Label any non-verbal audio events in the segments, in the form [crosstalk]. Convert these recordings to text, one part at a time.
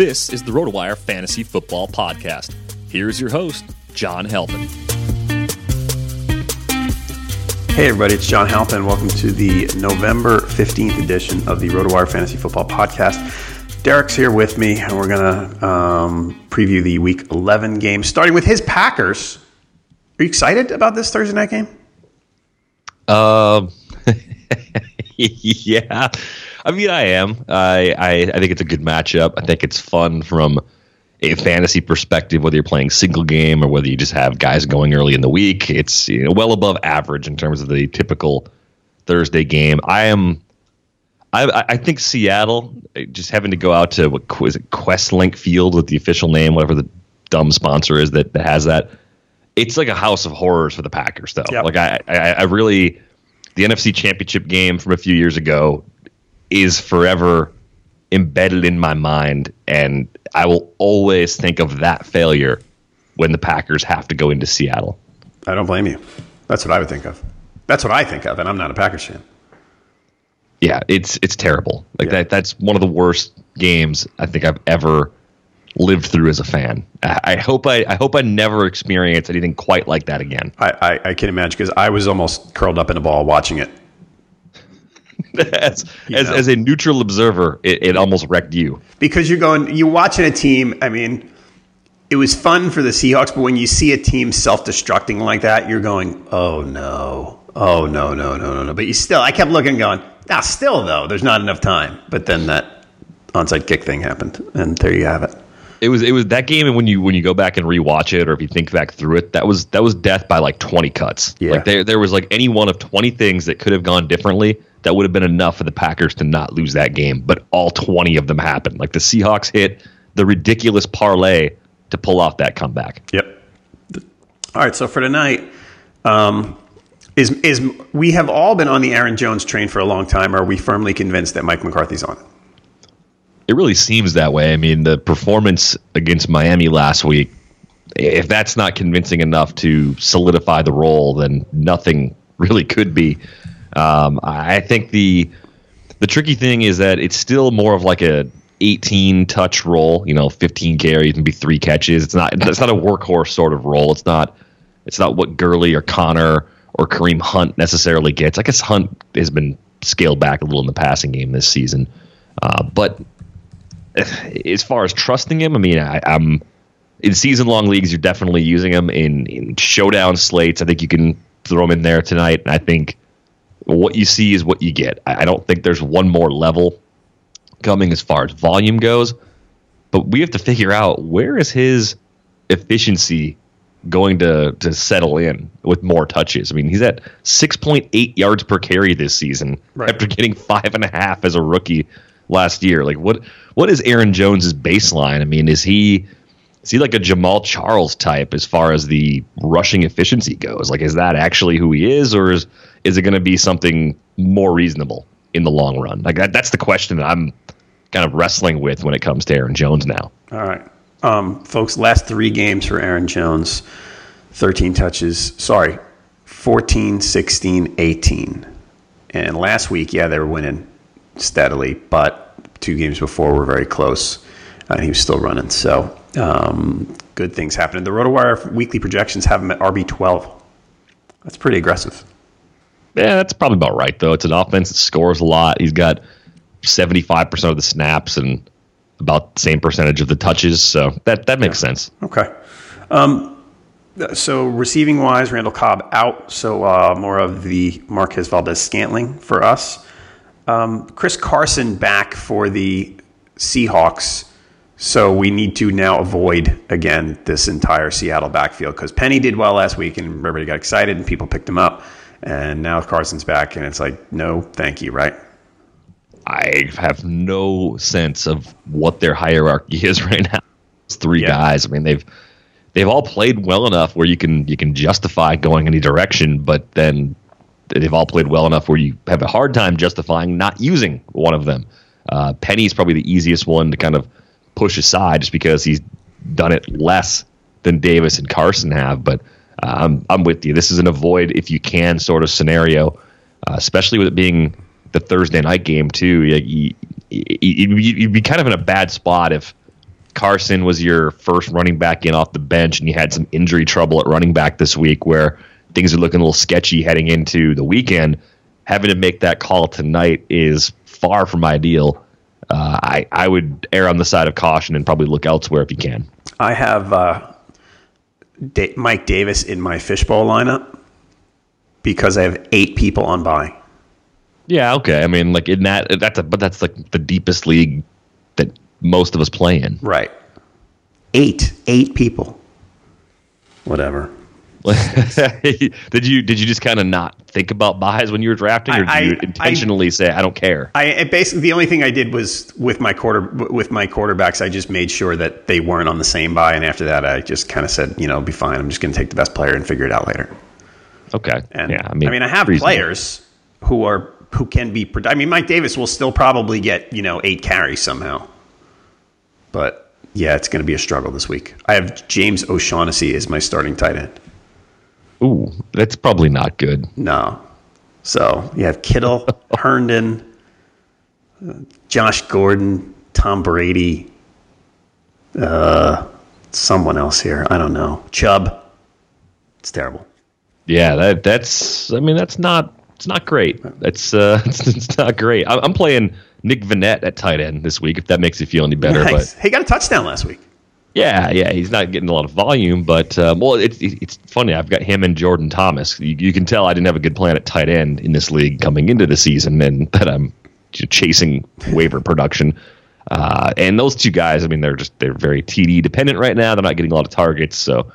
This is the RotoWire Fantasy Football Podcast. Here's your host, John Halpin. Hey everybody, it's John Halpin. Welcome to the November 15th edition of the RotoWire Fantasy Football Podcast. Derek's here with me, and we're going to um, preview the Week 11 game, starting with his Packers. Are you excited about this Thursday night game? Um, [laughs] yeah. I mean, I am. I, I I think it's a good matchup. I think it's fun from a fantasy perspective, whether you're playing single game or whether you just have guys going early in the week. It's you know, well above average in terms of the typical Thursday game. I am. I, I think Seattle eh, just having to go out to what is it Questlink Field with the official name, whatever the dumb sponsor is that, that has that. It's like a house of horrors for the Packers, though. Yep. Like I, I, I really, the NFC Championship game from a few years ago is forever embedded in my mind, and I will always think of that failure when the Packers have to go into Seattle. I don't blame you. That's what I would think of. That's what I think of, and I'm not a Packers fan. Yeah, it's it's terrible. Like Yeah. that. That's one of the worst games I think I've ever lived through as a fan. I, I hope I I hope I never experience anything quite like that again. I, I, I can imagine because I was almost curled up in a ball watching it. As, as, as a neutral observer, it, it almost wrecked you. because you're going you're watching a team i mean it was fun for the seahawks but when you see a team self-destructing like that you're going oh no oh no no no no no but you still i kept looking going ah still though there's not enough time but then that onside kick thing happened and there you have it It was it was that game, and when you when you go back and rewatch it, or if you think back through it, that was that was death by like twenty cuts. Yeah. Like there there was like any one of twenty things that could have gone differently that would have been enough for the Packers to not lose that game, but all twenty of them happened. Like the Seahawks hit the ridiculous parlay to pull off that comeback. yep all right so for tonight um, is is we have all been on the aaron jones train for a long time are we firmly convinced that mike mccarthy's on it It really seems that way. I mean, the performance against Miami last week, if that's not convincing enough to solidify the role, then nothing [laughs] really could be. Um, I think the the tricky thing is that it's still more of like a 18 touch role, you know, 15 carries, maybe three catches. It's not it's not a workhorse sort of role. It's not it's not what Gurley or Connor or Kareem Hunt necessarily gets. I guess Hunt has been scaled back a little in the passing game this season, uh, but as far as trusting him, I mean, I, I'm in season long leagues. You're definitely using him in in showdown slates. I think you can throw him in there tonight. I think what you see is what you get. I don't think there's one more level coming as far as volume goes, but we have to figure out where is his efficiency going to to settle in with more touches. I mean, he's at 6.8 yards per carry this season right. after getting five and a half as a rookie last year. Like, what what is Aaron Jones's baseline? I mean, is he is he like a Jamaal Charles type as far as the rushing efficiency goes? Like, is that actually who he is, or is is it going to be something more reasonable in the long run? Like, that, that's the question that I'm kind of wrestling with when it comes to Aaron Jones now. All right, um, folks. Last three games for Aaron Jones, 13 touches. Sorry, 14, 16, 18. And last week, yeah, they were winning steadily, but two games before were very close, and he was still running. So um, good things happening. The RotoWire weekly projections have him at RB twelve. That's pretty aggressive. Yeah, that's probably about right though. It's an offense that scores a lot. He's got seventy five percent of the snaps and about the same percentage of the touches. So that that makes yeah. sense. Okay. Um, so receiving wise, Randall Cobb out. So uh, more of the Marquez Valdes-Scantling for us. Um, Chris Carson back for the Seahawks. So we need to now avoid again this entire Seattle backfield because Penny did well last week and everybody got excited and people picked him up. And now Carson's back and it's like, no, thank you, right? I have no sense of what their hierarchy is [laughs] right now. Those three yeah. guys. I mean, they've they've all played well enough where you can you can justify going any direction, but then they've all played well enough where you have a hard time justifying not using one of them. Uh, Penny's probably the easiest one to kind of push aside just because he's done it less than Davis and Carson have. But uh, I'm with you. This is an avoid if you can sort of scenario, uh, especially with it being the Thursday night game too. You, you'd be kind of in a bad spot if Carson was your first running back in off the bench and you had some injury trouble at running back this week where things are looking a little sketchy heading into the weekend. Having to make that call tonight is far from ideal uh, I I would err on the side of caution and probably look elsewhere if you can. I have uh, da- Mike Davis in my fishbowl lineup because I have eight people on buy. Yeah, okay. I mean, like in that, that's a but that's like the deepest league that most of us play in. Right. Eight, eight people. Whatever. [laughs] did you did you just kind of not think about buys when you were drafting, or did I, you intentionally I, say I don't care? I basically the only thing I did was with my quarter with my quarterbacks, I just made sure that they weren't on the same buy, and after that, I just kind of said, you know, be fine. I'm just going to take the best player and figure it out later. Okay. And yeah, I mean, I mean, I have reasonable. players who are who can be. I mean, Mike Davis will still probably get you know eight carries somehow, but yeah, it's going to be a struggle this week. I have James O'Shaughnessy as my starting tight end. Ooh, that's probably not good. No. So you have Kittle, [laughs] Herndon, Josh Gordon, Tom Brady, uh, someone else here. I don't know. Chubb. It's terrible. Yeah, that that's. I mean, that's not. It's not great. That's uh, it's, [laughs] it's not great. I'm playing Nick Vannett at tight end this week. If that makes you feel any better. Nice. But he got a touchdown last week. Yeah, yeah, he's not getting a lot of volume, but um, well, it's it's funny. I've got him and Jordan Thomas. You, you, can tell I didn't have a good plan at tight end in this league coming into the season, and [laughs] that I'm chasing waiver production. Uh, and those two guys, I mean, they're just they're very TD dependent right now. They're not getting a lot of targets, so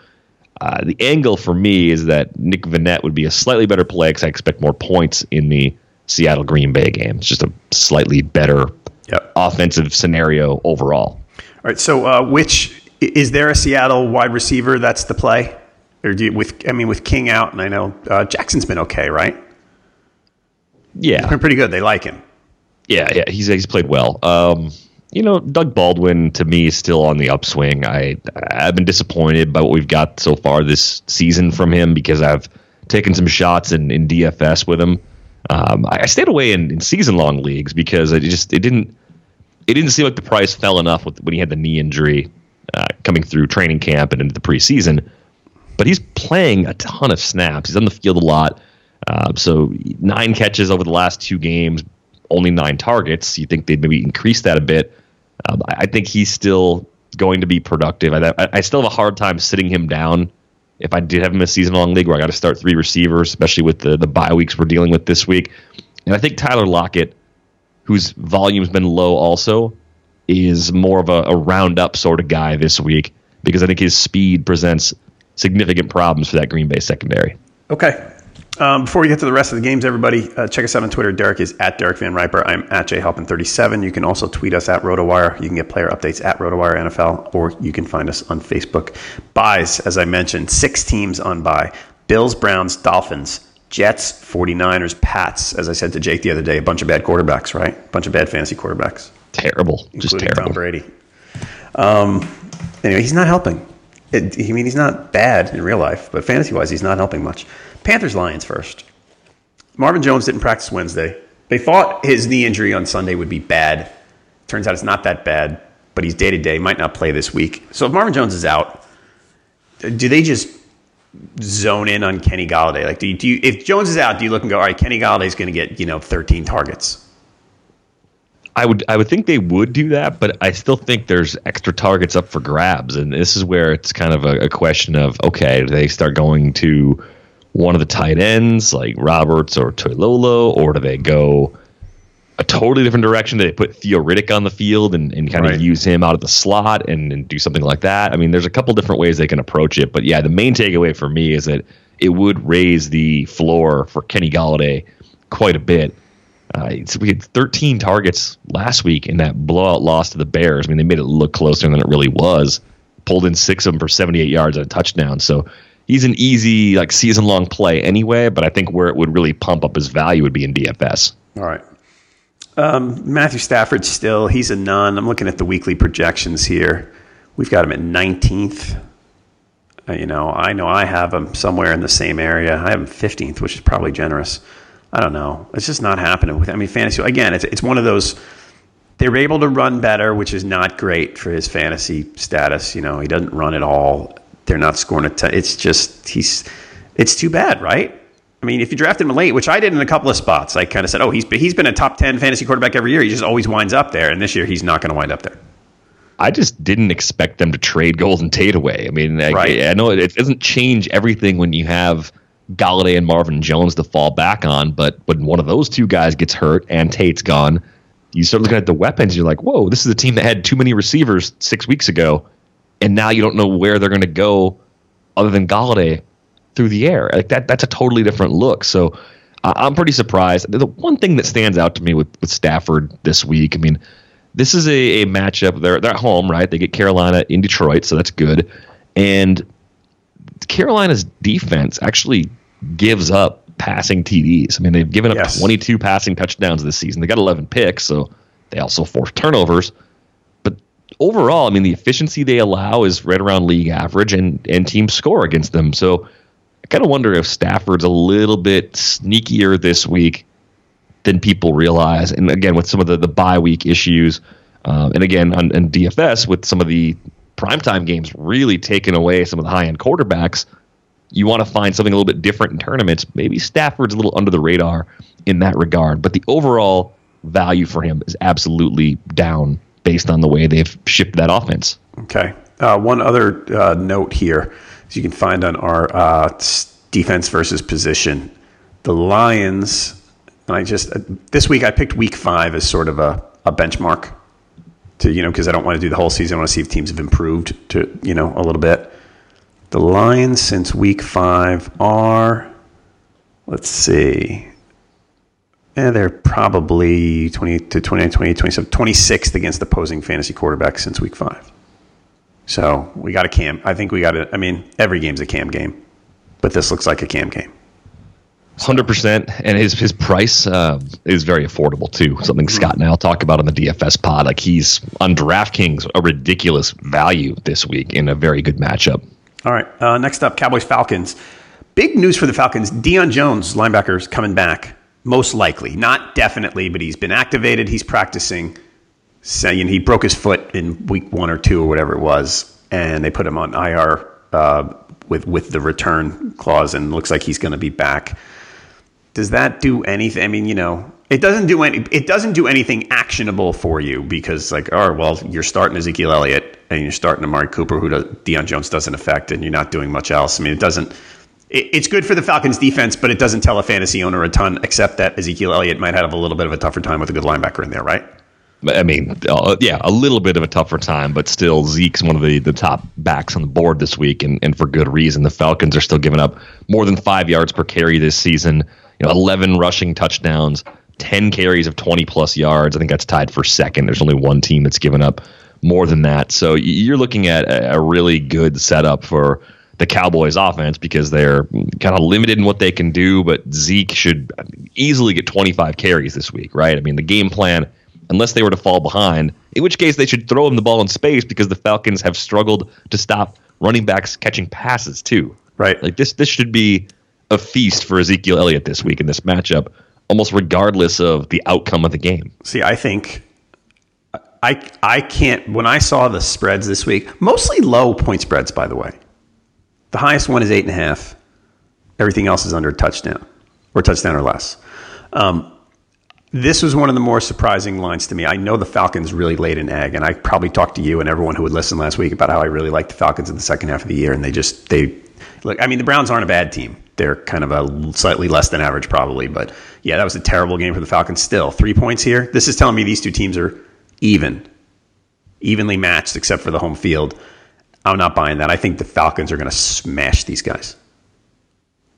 uh, the angle for me is that Nick Vannett would be a slightly better play because I expect more points in the Seattle Green Bay game. It's just a slightly better yep. offensive scenario overall. All right. So, uh, which is there a Seattle wide receiver that's the play? Or do you, with I mean with King out, and I know uh, Jackson's been okay, right? Yeah, he's been pretty good. They like him. Yeah, yeah, he's he's played well. Um, you know, Doug Baldwin to me is still on the upswing. I I've been disappointed by what we've got so far this season from him because I've taken some shots in, in DFS with him. Um, I, I, stayed away in, in season long leagues because it just it didn't it didn't seem like the price fell enough with, when he had the knee injury coming through training camp and into the preseason. But he's playing a ton of snaps. He's on the field a lot. Uh, so nine catches over the last two games, only nine targets. You think they'd maybe increase that a bit? Um, I, I, think he's still going to be productive. I, I, still have a hard time sitting him down if I did have him a season long league where I got to start three receivers, especially with the the bye weeks we're dealing with this week. And I think Tyler Lockett, whose volume's been low also, is more of a, a roundup sort of guy this week because I think his speed presents significant problems for that Green Bay secondary. Okay. Um, before we get to the rest of the games, everybody, uh, check us out on Twitter. Derek is at Derek VanRiper. I'm at jhalpin37. You can also tweet us at RotoWire. You can get player updates at RotoWire NFL, or you can find us on Facebook. Buys, as I mentioned, six teams on buy Bills, Browns, Dolphins, Jets, 49ers, Pats. As I said to Jake the other day, a bunch of bad quarterbacks, right? A bunch of bad fantasy quarterbacks. Terrible. Just terrible. Tom Brady. Um, anyway, he's not helping. It, I mean, he's not bad in real life, but fantasy wise, he's not helping much. Panthers Lions first. Marvin Jones didn't practice Wednesday. They thought his knee injury on Sunday would be bad. Turns out it's not that bad, but he's day to day, might not play this week. So if Marvin Jones is out, do they just zone in on Kenny Golladay? Like, do you, do you if Jones is out, do you look and go, all right, Kenny Golladay's going to get you know 13 targets? I would I would think they would do that, but I still think there's extra targets up for grabs, and this is where it's kind of a, a question of okay, do they start going to one of the tight ends like Roberts or Toilolo, or do they go a totally different direction? Do they put Theo Riddick on the field and, and kind Right. of use him out of the slot and, and do something like that? I mean, there's a couple different ways they can approach it, but yeah, the main takeaway for me is that it would raise the floor for Kenny Golladay quite a bit. Uh, we had 13 targets last week in that blowout loss to the Bears. I mean, they made it look closer than it really was. Pulled in six of them for 78 yards and a touchdown. So he's an easy, like season long play anyway. But I think where it would really pump up his value would be in DFS. All right. Um, Matthew Stafford still, he's a none. I'm looking at the weekly projections here. We've got him at 19th. Uh, you know, I know I have him somewhere in the same area. I have him 15th, which is probably generous. I don't know. It's just not happening with. I mean, fantasy again. It's it's one of those. They were able to run better, which is not great for his fantasy status. You know, he doesn't run at all. They're not scoring a ton. It's just he's. It's too bad, right? I mean, if you drafted him late, which I did in a couple of spots, I kind of said, "Oh, he's he's been a top ten fantasy quarterback every year. He just always winds up there, and this year he's not going to wind up there." I just didn't expect them to trade Golden Tate away. I mean, I, Right. I know it, it doesn't change everything when you have Golladay and Marvin Jones to fall back on, but when one of those two guys gets hurt and Tate's gone, you start looking at the weapons. You're like, whoa, this is a team that had too many receivers six weeks ago, and now you don't know where they're going to go other than Golladay through the air. Like that, that's a totally different look. So I'm pretty surprised. The one thing that stands out to me with, with Stafford this week, I mean, this is a, a matchup. They're they're at home, right? They get Carolina in Detroit, so that's good. And Carolina's defense actually gives up passing TDs. I mean, they've given up Yes. 22 passing touchdowns this season. They got 11 picks, so they also force turnovers. But overall, I mean, the efficiency they allow is right around league average, and and teams score against them. So I kind of wonder if Stafford's a little bit sneakier this week than people realize. And again, with some of the, the bye week issues, um, and again, on, on DFS, with some of the primetime games really taken away some of the high end quarterbacks, you want to find something a little bit different in tournaments. Maybe Stafford's a little under the radar in that regard, but the overall value for him is absolutely down based on the way they've shifted that offense. Okay. Uh, one other uh, note here, as you can find on our uh, defense versus position, the Lions. And I just uh, this week I picked Week Five as sort of a, a benchmark to you know because I don't want to do the whole season. I want to see if teams have improved to you know a little bit. The Lions since Week Five are, let's see, yeah, they're probably 20 to 29, 28, 27, 26th against opposing fantasy quarterbacks since week five. So we got a cam. I think we got it. I mean, every game's a cam game, but this looks like a cam game. Hundred percent, and his his price uh, is very affordable too. Something Scott and I'll talk about on the DFS pod. Like he's on DraftKings, a ridiculous value this week in a very good matchup. All right. Uh, next up, Cowboys Falcons. Big news for the Falcons. Deion Jones, linebackers, coming back. Most likely, not definitely, but he's been activated. He's practicing. Saying he broke his foot in week one or two or whatever it was, and they put him on IR uh, with with the return clause, and looks like he's going to be back. Does that do anything? I mean, you know, it doesn't do any. It doesn't do anything actionable for you because, like, oh well, you're starting Ezekiel Elliott and you're starting Amari Cooper, who does, Deion Jones doesn't affect, and you're not doing much else. I mean, it doesn't. It, it's good for the Falcons defense, but it doesn't tell a fantasy owner a ton, except that Ezekiel Elliott might have a little bit of a tougher time with a good linebacker in there, right? I mean, uh, yeah, a little bit of a tougher time, but still, Zeke's one of the, the top backs on the board this week, and, and for good reason. The Falcons are still giving up more than five yards per carry this season. You know, 11 rushing touchdowns, 10 carries of 20 plus yards. I think that's tied for second. There's only one team that's given up more than that. So you're looking at a, really good setup for the Cowboys offense because they're kind of limited in what they can do, but Zeke should easily get 25 carries this week, right? I mean, the game plan, unless they were to fall behind, in which case they should throw him the ball in space because the Falcons have struggled to stop running backs catching passes too. Right. Like this this should be a feast for Ezekiel Elliott this week in this matchup, almost regardless of the outcome of the game. See, I think I I can't when I saw the spreads this week, mostly low point spreads, by the way. The highest one is eight and a half. Everything else is under a touchdown or touchdown or less. Um, this was one of the more surprising lines to me. I know the Falcons really laid an egg, and I probably talked to you and everyone who would listen last week about how I really liked the Falcons in the second half of the year, and they just they look. I mean, the Browns aren't a bad team; they're kind of a slightly less than average, probably. But yeah, that was a terrible game for the Falcons. Still, three points here. This is telling me these two teams are even, evenly matched, except for the home field. I'm not buying that. I think the Falcons are going to smash these guys.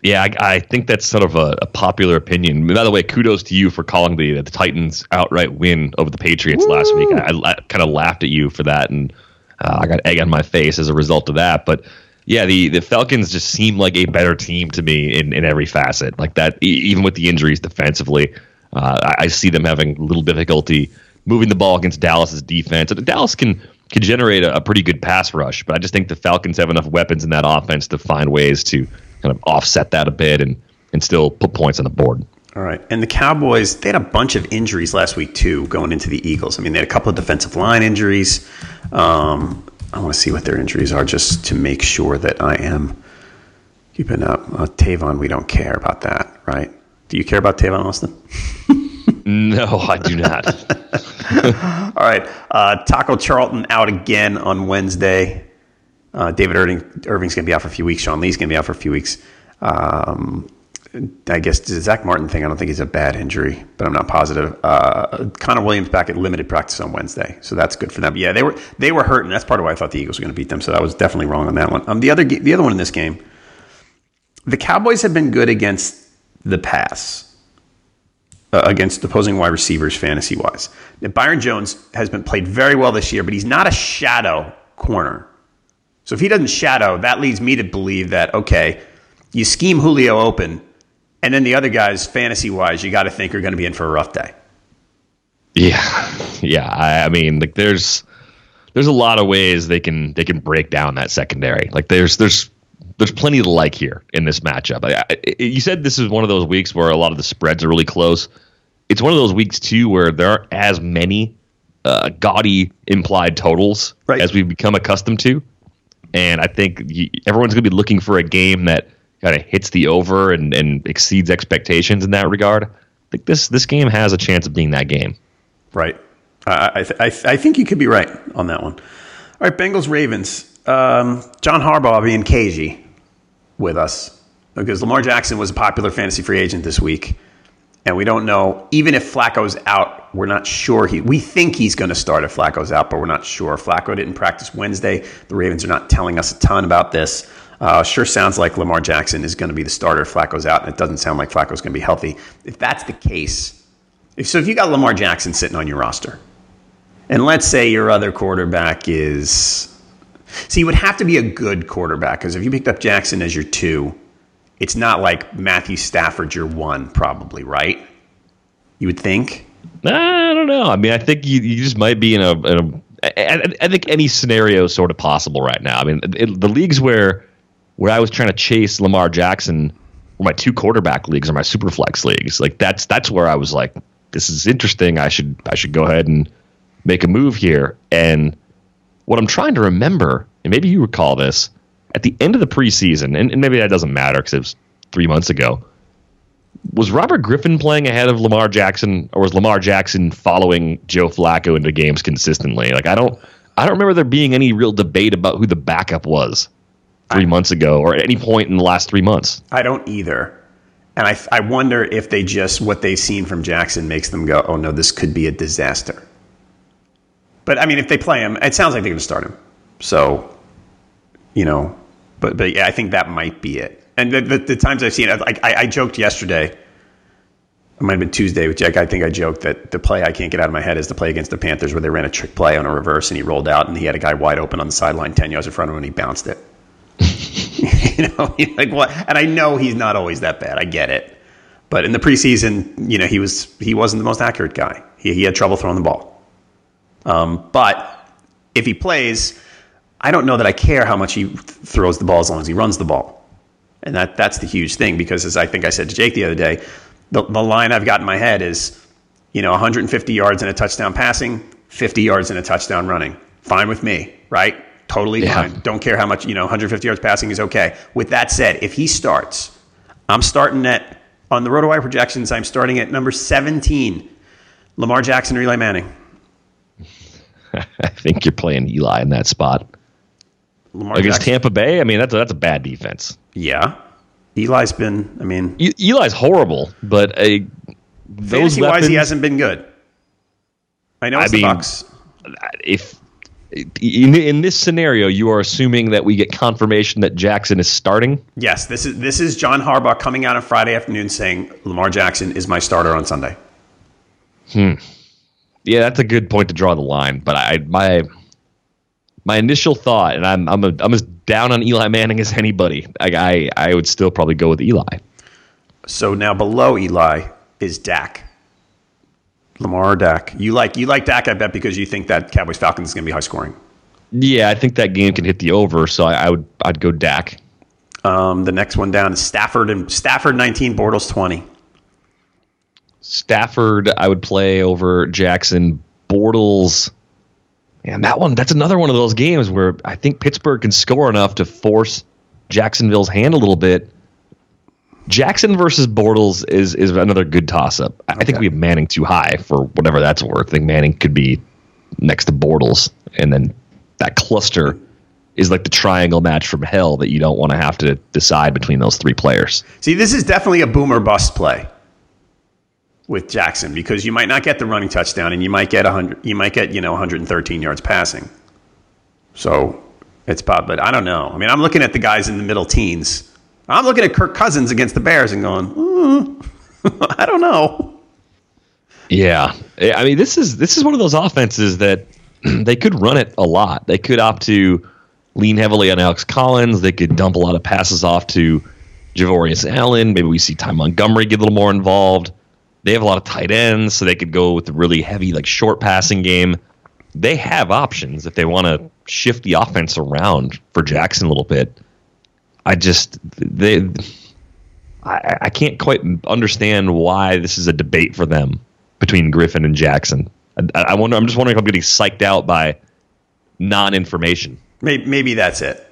Yeah, I, I, think that's sort of a, a, popular opinion. By the way, kudos to you for calling the the Titans outright win over the Patriots Woo! last week. I, I kind of laughed at you for that, and uh, I got egg on my face as a result of that. But yeah, the, the Falcons just seem like a better team to me in, in every facet. Like that, even with the injuries defensively, uh, I, I see them having a little difficulty moving the ball against Dallas's defense. And Dallas can can generate a, a, pretty good pass rush, but I just think the Falcons have enough weapons in that offense to find ways to kind of offset that a bit and and still put points on the board. All right. And the Cowboys, they had a bunch of injuries last week too, going into the Eagles. I mean, they had a couple of defensive line injuries. Um, I want to see what their injuries are just to make sure that I am keeping up. Uh, Tavon, we don't care about that, right? Do you care about Tavon Austin? [laughs] No, I do not. [laughs] All right. Uh, Taco Charlton out again on Wednesday. Uh, David Irving, Irving's going to be out for a few weeks. Sean Lee's going to be out for a few weeks. Um, I guess the Zack Martin thing, I don't think he's a bad injury, but I'm not positive. Uh, Connor Williams back at limited practice on Wednesday, so that's good for them. But yeah, they were they were hurt, and that's part of why I thought the Eagles were going to beat them. So I was definitely wrong on that one. Um, the other the other one in this game, the Cowboys have been good against the pass uh, against opposing wide receivers fantasy wise. Byron Jones has been played very well this year, but he's not a shadow corner. So if he doesn't shadow, that leads me to believe that okay, you scheme Julio open, and then the other guys fantasy wise, you got to think are going to be in for a rough day. Yeah, yeah. I, I mean, like there's there's a lot of ways they can they can break down that secondary. Like there's there's there's plenty to like here in this matchup. I, I, you said this is one of those weeks where a lot of the spreads are really close. It's one of those weeks too where there aren't as many uh, gaudy implied totals right. as we've become accustomed to, and I think everyone's going to be looking for a game that kind of hits the over and, and exceeds expectations in that regard. I think this this game has a chance of being that game. Right. I, I, I think you could be right on that one. All right, Bengals Ravens. Um, John Harbaugh being cagey with us because Lamar Jackson was a popular fantasy free agent this week. And we don't know, even if Flacco's out, we're not sure. He, we think he's going to start if Flacco's out, but we're not sure. Flacco didn't practice Wednesday. The Ravens are not telling us a ton about this. Uh, sure sounds like Lamar Jackson is going to be the starter Flacco's out, and it doesn't sound like Flacco's going to be healthy. If that's the case, if, so if you got Lamar Jackson sitting on your roster, and let's say your other quarterback is See, it would have to be a good quarterback because if you picked up Jackson as your two, it's not like Matthew Stafford your one, probably, right? You would think. I don't know. I mean, I think you, you just might be in a. In a I, I think any scenario is sort of possible right now. I mean, it, the leagues where where I was trying to chase Lamar Jackson were my two quarterback leagues or my super flex leagues. Like that's that's where I was like, this is interesting. I should I should go ahead and make a move here. And what I'm trying to remember, and maybe you recall this, at the end of the preseason, and, and maybe that doesn't matter because it was three months ago. Was Robert Griffin playing ahead of Lamar Jackson, or was Lamar Jackson following Joe Flacco into games consistently? Like I don't, I don't remember there being any real debate about who the backup was three months ago or at any point in the last three months. I don't either. And I, I wonder if they just, what they've seen from Jackson makes them go, oh no, this could be a disaster. But I mean, if they play him, it sounds like they're going to start him. So, you know, but, but yeah, I think that might be it. And the, the, the times I've seen it, like I, I joked yesterday, it might have been Tuesday with Jack. I think I joked that the play I can't get out of my head is the play against the Panthers where they ran a trick play on a reverse and he rolled out and he had a guy wide open on the sideline 10 yards in front of him and he bounced it. [laughs] you know, [laughs] like what? And I know he's not always that bad. I get it. But in the preseason, you know, he was he wasn't the most accurate guy. He, he had trouble throwing the ball. Um, but if he plays, I don't know that I care how much he th- throws the ball as long as he runs the ball. And that that's the huge thing because as I think I said to Jake the other day, the, the line I've got in my head is, you know, 150 yards and a touchdown passing, 50 yards and a touchdown running. Fine with me, right? Totally Yeah. fine. Don't care how much, you know, 150 yards passing is okay. With that said, if he starts, I'm starting at, on the RotoWire projections, I'm starting at number 17, Lamar Jackson or Eli Manning. [laughs] I think you're playing Eli in that spot Lamar against Jackson. Tampa Bay. I mean, that's a, that's a bad defense. Yeah. Eli's been, I mean, E- Eli's horrible, but a. those fantasy wise, he hasn't been good. I know I it's mean- Bucks. if in, in this scenario, you are assuming that we get confirmation that Jackson is starting. Yes, this is this is John Harbaugh coming out on Friday afternoon saying Lamar Jackson is my starter on Sunday. Hmm. Yeah, that's a good point to draw the line. But I my my initial thought, and I'm I'm a, I'm as down on Eli Manning as anybody. I, I I would still probably go with Eli. So now below Eli is Dak. Lamar or Dak. You like you like Dak, I bet, because you think that Cowboys Falcons is going to be high scoring. Yeah, I think that game can hit the over, so I, I would I'd go Dak. Um, the next one down is Stafford and Stafford 19, Bortles 20. Stafford, I would play over Jackson. Bortles, and that one, that's another one of those games where I think Pittsburgh can score enough to force Jacksonville's hand a little bit. Jackson versus Bortles is is another good toss up. I think we have Manning too high for whatever that's worth. I think Manning could be next to Bortles, and then that cluster is like the triangle match from hell that you don't want to have to decide between those three players. See, this is definitely a boomer bust play with Jackson because you might not get the running touchdown and you might get 100 you might get, you know, 113 yards passing. So, it's pop, but I don't know. I mean, I'm looking at the guys in the middle teens. I'm looking at Kirk Cousins against the Bears and going, "Hmm, [laughs] I don't know. Yeah, I mean this is this is one of those offenses that [clears throat] they could run it a lot. They could opt to lean heavily on Alex Collins. They could dump a lot of passes off to Javorius Allen. Maybe we see Ty Montgomery get a little more involved. They have a lot of tight ends, so they could go with the really heavy like short passing game. They have options if they want to shift the offense around for Jackson a little bit. I just they I, I can't quite understand why this is a debate for them between Griffin and Jackson. I, I wonder. I'm just wondering if I'm getting psyched out by non-information. Maybe, maybe that's it.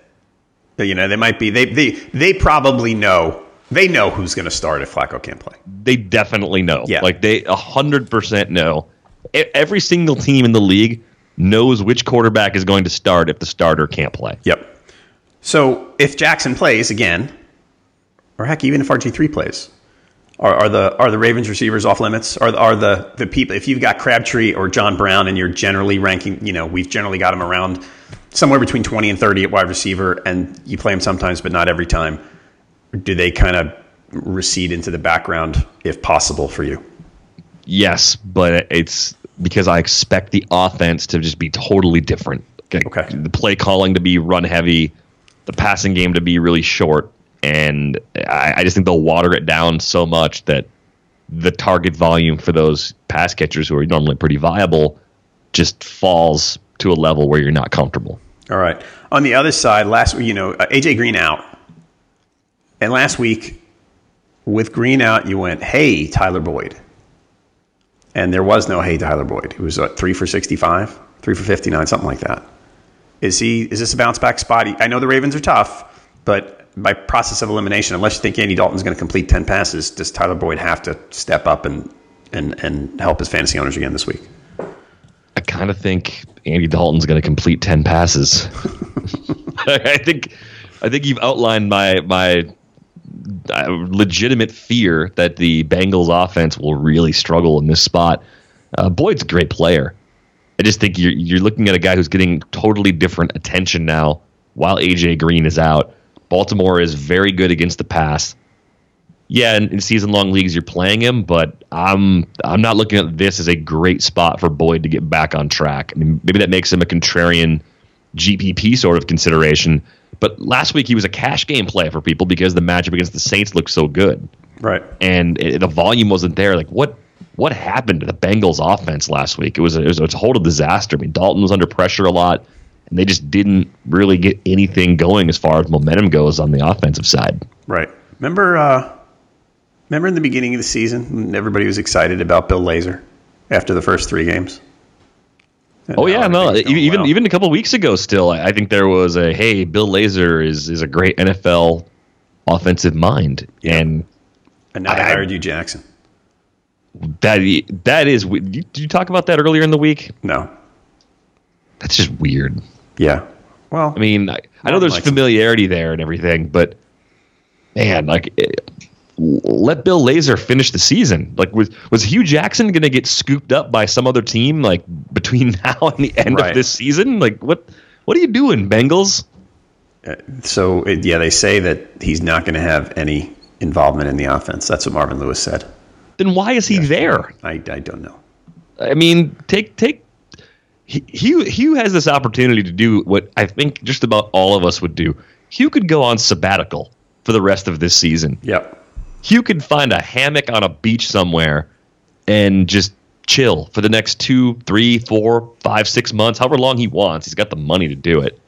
But, you know, they might be they they they probably know. They know who's going to start if Flacco can't play. They definitely know. Yeah. Like they hundred percent know. Every single team in the league knows which quarterback is going to start if the starter can't play. Yep. So if Jackson plays again, or heck, even if RG three plays, are, are the are the Ravens receivers off limits? Are are the the people? If you've got Crabtree or John Brown, and you're generally ranking, you know, we've generally got them around somewhere between twenty and thirty at wide receiver, and you play them sometimes, but not every time. Do they kind of recede into the background if possible for you? Yes, but it's because I expect the offense to just be totally different. Okay. The play calling to be run heavy, the passing game to be really short, and I, I just think they'll water it down so much that the target volume for those pass catchers who are normally pretty viable just falls to a level where you're not comfortable. All right. On the other side, last you know uh, AJ Green out, and last week with Green out, you went, "Hey, Tyler Boyd," and there was no "Hey, Tyler Boyd." It was uh, three for sixty-five, three for fifty-nine, something like that. Is he? Is this a bounce back spot? I know the Ravens are tough, but by process of elimination, unless you think Andy Dalton's going to complete ten passes, does Tyler Boyd have to step up and and and help his fantasy owners again this week? I kind of think Andy Dalton's going to complete ten passes. [laughs] [laughs] I think I think you've outlined my my uh, legitimate fear that the Bengals offense will really struggle in this spot. Uh, Boyd's a great player. I just think you're you're looking at a guy who's getting totally different attention now while AJ Green is out. Baltimore is very good against the pass. Yeah, in, in season long leagues you're playing him, but I'm I'm not looking at this as a great spot for Boyd to get back on track. I mean, maybe that makes him a contrarian GPP sort of consideration. But last week he was a cash game play for people because the matchup against the Saints looked so good, Right. and it, the volume wasn't there. Like what what happened to the Bengals offense last week? It was a, it was a total disaster. I mean, Dalton was under pressure a lot, and they just didn't really get anything going as far as momentum goes on the offensive side. Right. Remember, uh, remember in the beginning of the season, everybody was excited about Bill Lazor after the first three games. And Oh yeah, no. Even well. even a couple weeks ago, still, I I think there was a hey, Bill Lazor is is a great NFL offensive mind, and and now they I- hired Hue, Jackson. That that is. Did you talk about that earlier in the week? No. That's just weird. Yeah. Well, I mean, I, I know there's familiarity there and everything, but man, like. It, let Bill Lazor finish the season. Like, was was Hue Jackson going to get scooped up by some other team like between [laughs] now and the end Right. of this season? Like, what what are you doing, Bengals? Uh, so yeah, they say that he's not going to have any involvement in the offense. That's what Marvin Lewis said. Then why is he there? I, I don't know. I mean, take take. Hue Hue has this opportunity to do what I think just about all of us would do. Hue could go on sabbatical for the rest of this season. Yep. Hue could find a hammock on a beach somewhere and just chill for the next two, three, four, five, six months, however long he wants. He's got the money to do it.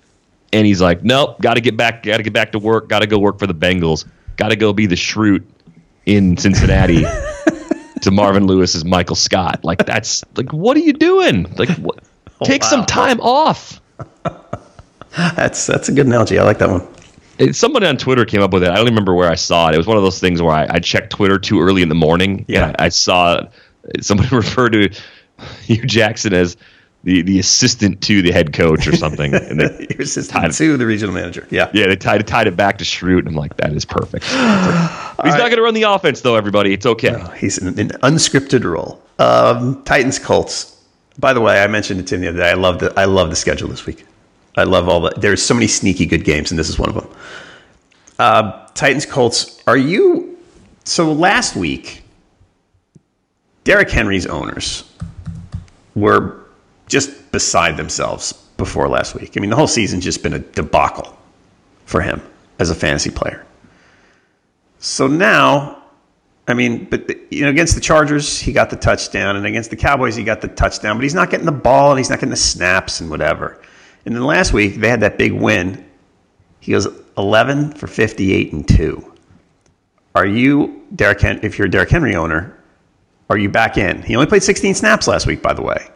And he's like, nope, got to get back, got to get back to work, got to go work for the Bengals, got to go be the Schrute in Cincinnati [laughs] to Marvin Lewis Lewis's Michael Scott. Like that's like, what are you doing? Like, what? [laughs] Oh, take some time off. That's that's a good analogy. I like that one. It- Somebody on Twitter came up with it. I don't remember where I saw it. It was one of those things where I, I checked Twitter too early in the morning. Yeah. And I, I saw somebody [laughs] refer to Hue Jackson as the, the assistant to the head coach or something. and they, [laughs] Your assistant Tied- to the regional manager. Yeah. yeah, they tied, tied it back to Schrute. And I'm like, that is perfect. [sighs] He's not going to run the offense, though, everybody. It's okay. He's in an unscripted role. Um, Titans Colts. By the way, I mentioned it to him the other day. I love the I love the schedule this week. I love all the. There's so many sneaky good games, and this is one of them. Uh, Titans Colts. Are you? So last week, Derrick Henry's owners were just beside themselves before last week. I mean, the whole season's just been a debacle for him as a fantasy player. So now, I mean, but you know, against the Chargers, he got the touchdown, and against the Cowboys, he got the touchdown, but he's not getting the ball and he's not getting the snaps and whatever. And then last week they had that big win. He goes 11 for 58 and two. Are you Derrick? Hen- if you're a Derrick Henry owner, are you back in? He only played 16 snaps last week, by the way.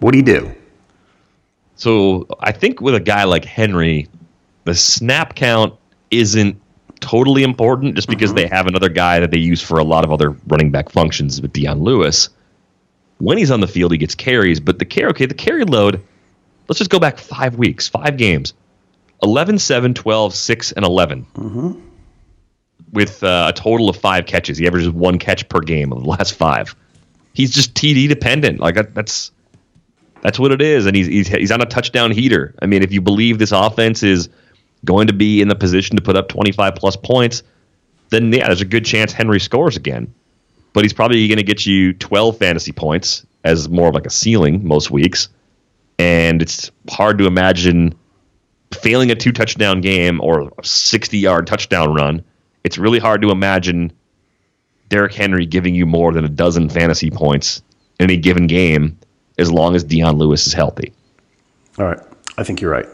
What do you do? So I think with a guy like Henry, the snap count isn't totally important just because they have another guy that they use for a lot of other running back functions with Dion Lewis. When he's on the field, he gets carries, but the carry, okay, the carry load, let's just go back five weeks, five games 11, 7, 12, 6, and 11. With uh, a total of five catches. He averages one catch per game of the last five. He's just TD dependent. Like, that- that's. That's what it is, and he's, he's he's on a touchdown heater. I mean, if you believe this offense is going to be in the position to put up 25 plus points, then yeah, there's a good chance Henry scores again. But he's probably going to get you 12 fantasy points as more of like a ceiling most weeks, and it's hard to imagine failing a two touchdown game or a 60 yard touchdown run. It's really hard to imagine Derrick Henry giving you more than a dozen fantasy points in any given game as long as Dion Lewis is healthy. All right. I think you're right.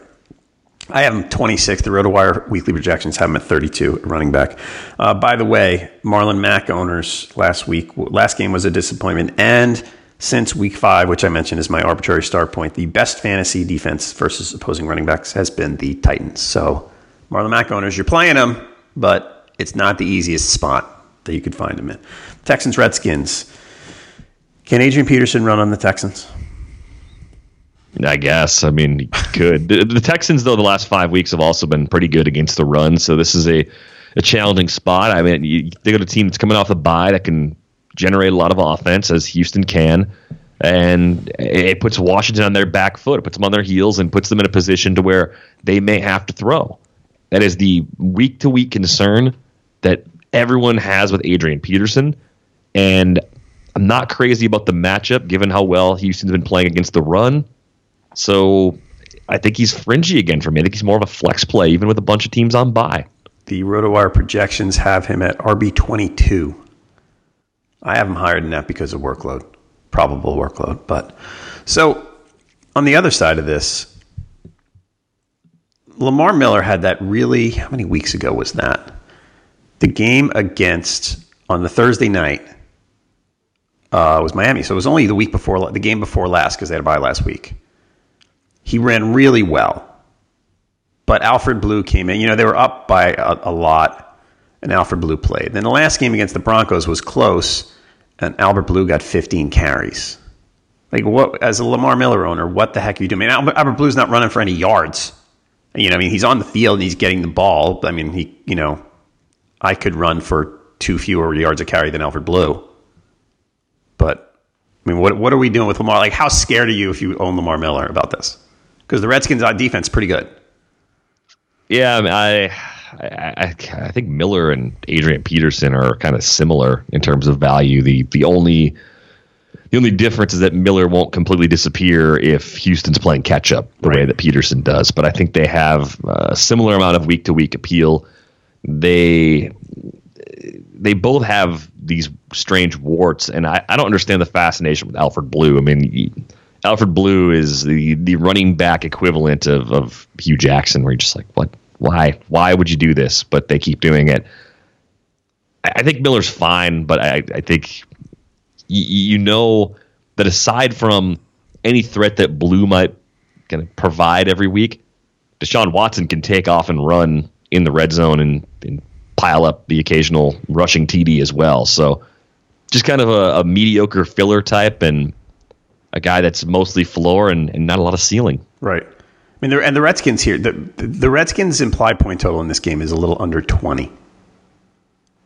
I have him 26. The RotoWire weekly projections have him at 32 running back. Uh, by the way, Marlon Mack owners last week, last game was a disappointment. And since week five, which I mentioned is my arbitrary start point, the best fantasy defense versus opposing running backs has been the Titans. So, Marlon Mack owners, you're playing them, but it's not the easiest spot that you could find him in. Texans, Redskins. Can Adrian Peterson run on the Texans? I guess. I mean, he could. the, the Texans, though, the last five weeks have also been pretty good against the run. So this is a, a challenging spot. I mean, you, they got a team that's coming off a bye that can generate a lot of offense, as Houston can. And it puts Washington on their back foot. It puts them on their heels and puts them in a position to where they may have to throw. That is the week to week concern that everyone has with Adrian Peterson. And I'm not crazy about the matchup given how well Houston's been playing against the run. So I think he's fringy again for me. I think he's more of a flex play, even with a bunch of teams on bye. The RotoWire projections have him at RB22. I have him higher than that because of workload, probable workload. But so on the other side of this, Lamar Miller had that really, how many weeks ago was that? The game against, on the Thursday night, uh, was Miami. So it was only the week before, the game before last, because they had a bye last week. He ran really well. But Alfred Blue came in. You know, they were up by a, a lot, and Alfred Blue played. Then the last game against the Broncos was close, and Alfred Blue got 15 carries. Like, what, as a Lamar Miller owner, what the heck are you doing? I mean, Albert, Alfred Blue's not running for any yards. You know, I mean, he's on the field and he's getting the ball. I mean, he, you know, I could run for two fewer yards of carry than Alfred Blue. But I mean, what what are we doing with Lamar? Like, how scared are you if you own Lamar Miller about this? Because the Redskins' on defense pretty good. Yeah, I, mean, I, I, I think Miller and Adrian Peterson are kind of similar in terms of value. The the only the only difference is that Miller won't completely disappear if Houston's playing catch up the right. way that Peterson does. But I think they have a similar amount of week to week appeal. They they both have these strange warts, and I, I don't understand the fascination with Alfred Blue. I mean, Alfred Blue is the the running back equivalent of, of Hue Jackson, where you're just like, what? Why? Why would you do this? But they keep doing it. I think Miller's fine, but I, I think you know that aside from any threat that Blue might kind of provide every week, Deshaun Watson can take off and run in the red zone and, and pile up the occasional rushing TD as well. So just kind of a, a, mediocre filler type and a guy that's mostly floor and, and not a lot of ceiling. Right. I mean, and the Redskins here, the, the Redskins' implied point total in this game is a little under 20.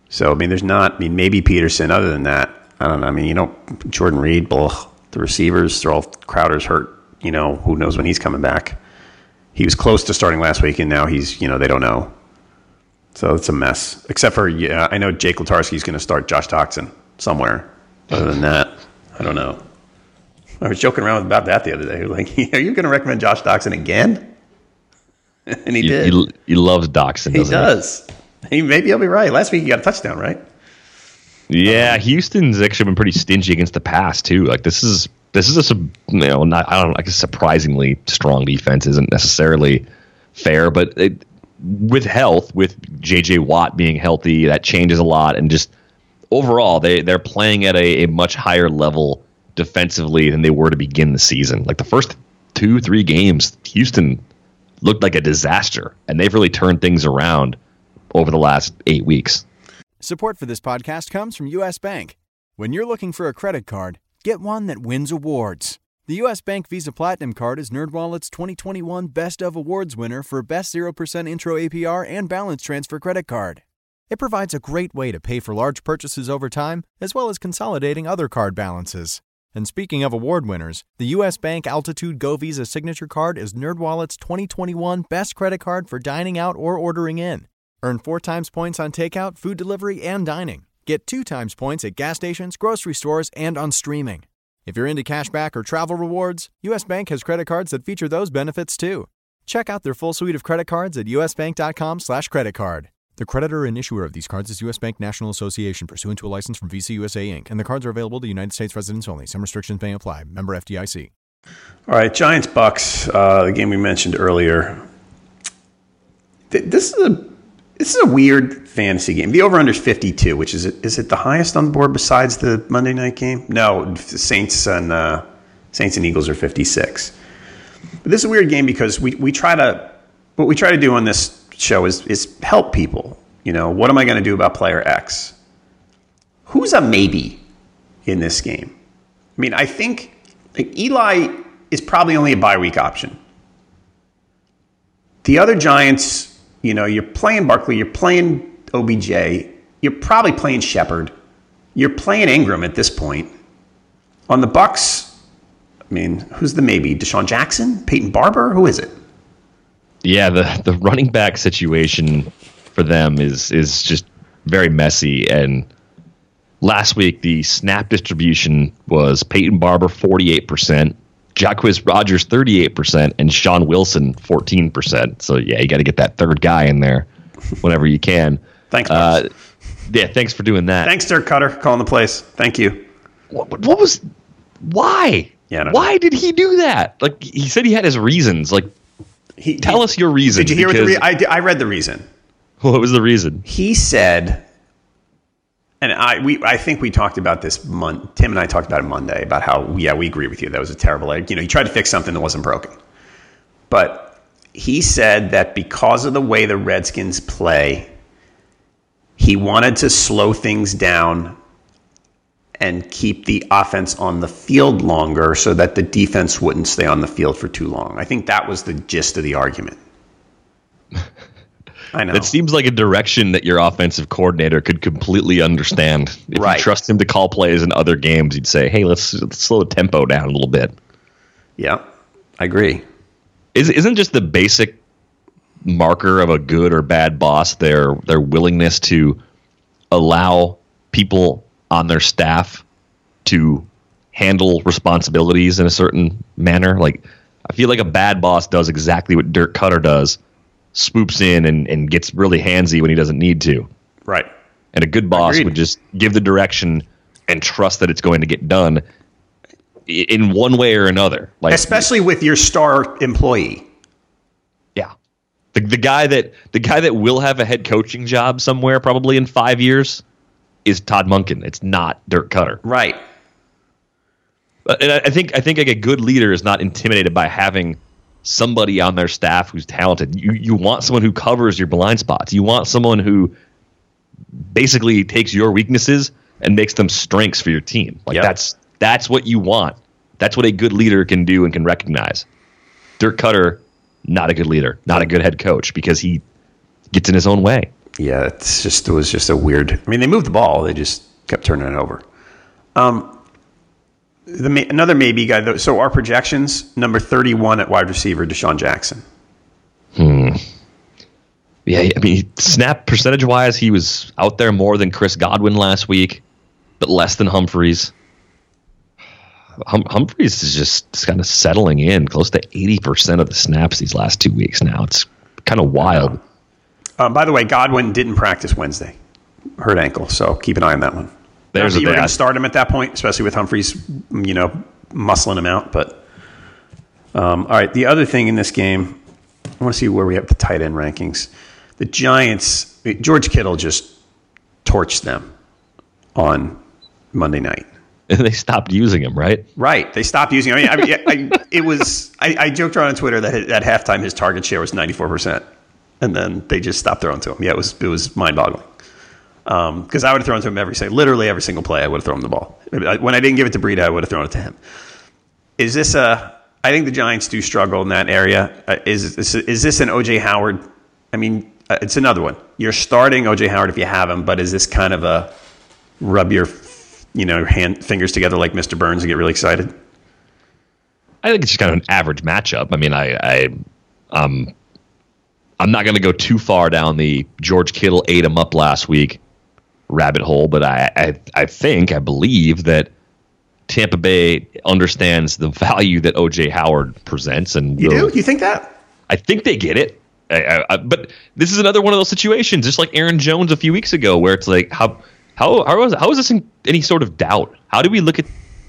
So, I mean, there's not, I mean, maybe Peterson. Other than that, I don't know. I mean, you know, Jordan Reed, blah, the receivers, they're all Crowder's hurt. You know, who knows when he's coming back. He was close to starting last week, and now he's, you know, they don't know. So it's a mess. Except for, yeah, I know Jake Letarski's going to start Josh Doctson somewhere. Other than that, I don't know. I was joking around about that the other day. [laughs] Like, are you going to recommend Josh Doctson again? [laughs] and he, he did. He, he, loves Doctson. He does. He? he maybe I'll be right. Last week he got a touchdown, right? Yeah, um, Houston's actually been pretty stingy against the pass too. Like this is this is a you know not I don't know, like a surprisingly strong defense isn't necessarily fair, but it, with health, with J.J. Watt being healthy, that changes a lot. And just overall, they they're playing at a, a much higher level defensively than they were to begin the season. Like the first two, three games, Houston looked like a disaster, and they've really turned things around over the last eight weeks. Support for this podcast comes from U.S. Bank. When you're looking for a credit card, get one that wins awards the U.S. Bank Visa Platinum Card is NerdWallet's 2021 Best of Awards winner for Best 0% Intro APR and Balance Transfer Credit Card. It provides a great way to pay for large purchases over time, as well as consolidating other card balances. And speaking of award winners, the U.S. Bank Altitude Go Visa Signature Card is NerdWallet's 2021 Best Credit Card for dining out or ordering in. Earn four times points on takeout, food delivery, and dining. Get two times points at gas stations, grocery stores, and on streaming. If you're into cashback or travel rewards, US Bank has credit cards that feature those benefits too. Check out their full suite of credit cards at usbank.com/slash credit card. The creditor and issuer of these cards is U.S. Bank National Association, pursuant to a license from Visa USA Inc., and the cards are available to United States residents only. Some restrictions may apply. Member FDIC. All right, Giants Bucks, uh, the game we mentioned earlier. This is a this is a weird fantasy game. The over under is 52, which is is it the highest on the board besides the Monday night game? No, Saints and uh, Saints and Eagles are 56. But this is a weird game because we, we try to what we try to do on this show is is help people. You know, what am I going to do about player X? Who's a maybe in this game? I mean, I think like Eli is probably only a bye week option. The other Giants, you know, you're playing Barkley, you're playing OBJ, you're probably playing Shepard, you're playing Ingram at this point. On the Bucks, I mean, who's the maybe? DeSean Jackson, Peyton Barber, who is it? Yeah, the the running back situation for them is is just very messy. And last week the snap distribution was Peyton Barber forty eight percent, Jacquizz Rodgers thirty eight percent, and Shaun Wilson fourteen percent. So yeah, you got to get that third guy in there whenever you can. Thanks. Uh, yeah, thanks for doing that. Thanks, Dirk Koetter, calling the place. Thank you. What, what was? Why? Yeah, why did he do that? Like he said, he had his reasons. Like, he, tell us your reason. Did you hear what the re- I, I read the reason. [laughs] What was the reason? He said, and I we I think we talked about this. Mon- Tim and I talked about it Monday about how yeah we agree with you that was a terrible. You know, he tried to fix something that wasn't broken, but he said that because of the way the Redskins play, he wanted to slow things down and keep the offense on the field longer so that the defense wouldn't stay on the field for too long. I think that was the gist of the argument. [laughs] I know. It seems like a direction that your offensive coordinator could completely understand. If Right. you trust him to call plays in other games, you'd say, "Hey, let's, let's slow the tempo down a little bit." Yeah, I agree. Is, isn't just the basic marker of a good or bad boss their their willingness to allow people on their staff to handle responsibilities in a certain manner? Like, I feel like a bad boss does exactly what Dirk Koetter does, swoops in and, and gets really handsy when he doesn't need to. Right. And a good boss Agreed. would just give the direction and trust that it's going to get done in one way or another. Like Especially with your star employee. yeah. The, the guy that the guy that will have a head coaching job somewhere probably in 5 years is Todd Monken. It's not Dirk Koetter. Right. Uh, And I, I think I think like a good leader is not intimidated by having somebody on their staff who's talented. You you want someone who covers your blind spots. You want someone who basically takes your weaknesses and makes them strengths for your team. Like Yep. that's that's what you want. That's what a good leader can do and can recognize. Dirk Koetter, not a good leader, not a good head coach because he gets in his own way. Yeah, it's just it was just a weird. I mean, they moved the ball; they just kept turning it over. Um, the another maybe guy. Though, so our projections: number thirty-one at wide receiver, DeSean Jackson. Hmm. Yeah, I mean, snap percentage wise, he was out there more than Chris Godwin last week, but less than Humphries. Hum- Humphries is just kind of settling in close to 80% of the snaps these last two weeks now. It's kind of wild. Um, by the way, Godwin didn't practice Wednesday, hurt ankle. So keep an eye on that one. There's Not that a you were going to start him at that point, especially with Humphries, you know, muscling him out. But um, all right, the other thing in this game, I want to see where we have the tight end rankings. The Giants, George Kittle just torched them on Monday night. And [laughs] they stopped using him, right? Right, they stopped using. I mean, I mean I, [laughs] it was. I, I joked around on Twitter that at halftime his target share was ninety four percent, and then they just stopped throwing to him. Yeah, it was it was mind boggling. Because I would have thrown to him every single, literally every single play. I would have thrown the ball. When I didn't give it to Breida, I would have thrown it to him. Is this a? I think the Giants do struggle in that area. Uh, is, is is this an OJ Howard? I mean, uh, it's another one. You're starting OJ Howard if you have him, but is this kind of a rub your you know hand fingers together like Mr. Burns and get really excited? I think it's just kind of an average matchup. I mean, I, I um, I'm not going to go too far down the George Kittle ate him up last week rabbit hole, but I, I, I think I believe that Tampa Bay understands the value that OJ Howard presents, and You do? You think that? I think they get it. I, I, I, but this is another one of those situations, just like Aaron Jones a few weeks ago, where it's like, how how how is how is this in any sort of doubt? How do we look at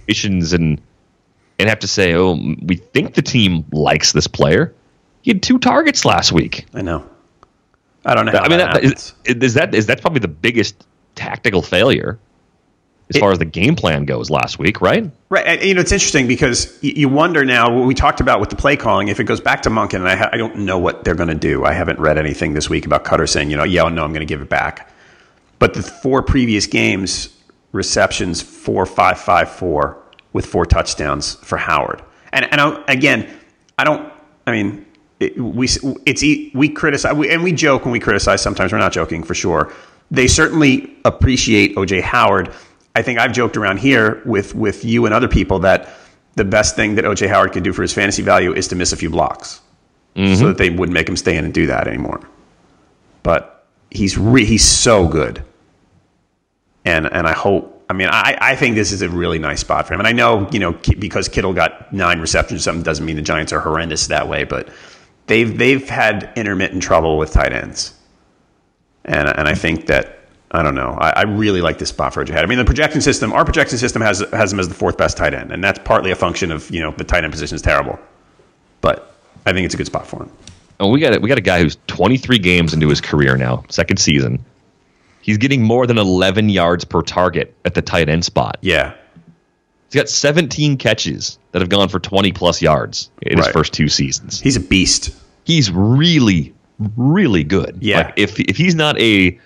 situations and and have to say, oh, we think the team likes this player? He had two targets last week. I know. I don't know. I mean, that that, is, is that is that's probably the biggest tactical failure as It- far as the game plan goes last week, right? Right. And, you know, it's interesting because y- you wonder now what we talked about with the play calling. If it goes back to Monken, and I, ha- I don't know what they're going to do. I haven't read anything this week about Koetter saying, you know, yeah, no, I'm going to give it back. But the four previous games, receptions four five five four with four touchdowns for Howard. And and I, again, I don't. I mean, it, we it's we criticize we, and we joke when we criticize. Sometimes we're not joking for sure. They certainly appreciate OJ Howard. I think I've joked around here with with you and other people that the best thing that OJ Howard could do for his fantasy value is to miss a few blocks, mm-hmm. so that they wouldn't make him stay in and do that anymore. But he's re- he's so good, and and I hope. I mean, I, I think this is a really nice spot for him. And I know, you know, because Kittle got nine receptions or something doesn't mean the Giants are horrendous that way, but they've they've had intermittent trouble with tight ends, and and I think that I don't know. I, I really like this spot for OJ Howard. I mean, the projection system, our projection system has has him as the fourth best tight end, and that's partly a function of you know the tight end position is terrible, but I think it's a good spot for him. Oh, we got a, we got a guy who's 23 games into his career now, second season. He's getting more than 11 yards per target at the tight end spot. Yeah, He's got 17 catches that have gone for 20 plus yards in right. his first two seasons. He's a beast. He's really, really good. Yeah. Like if if he's not a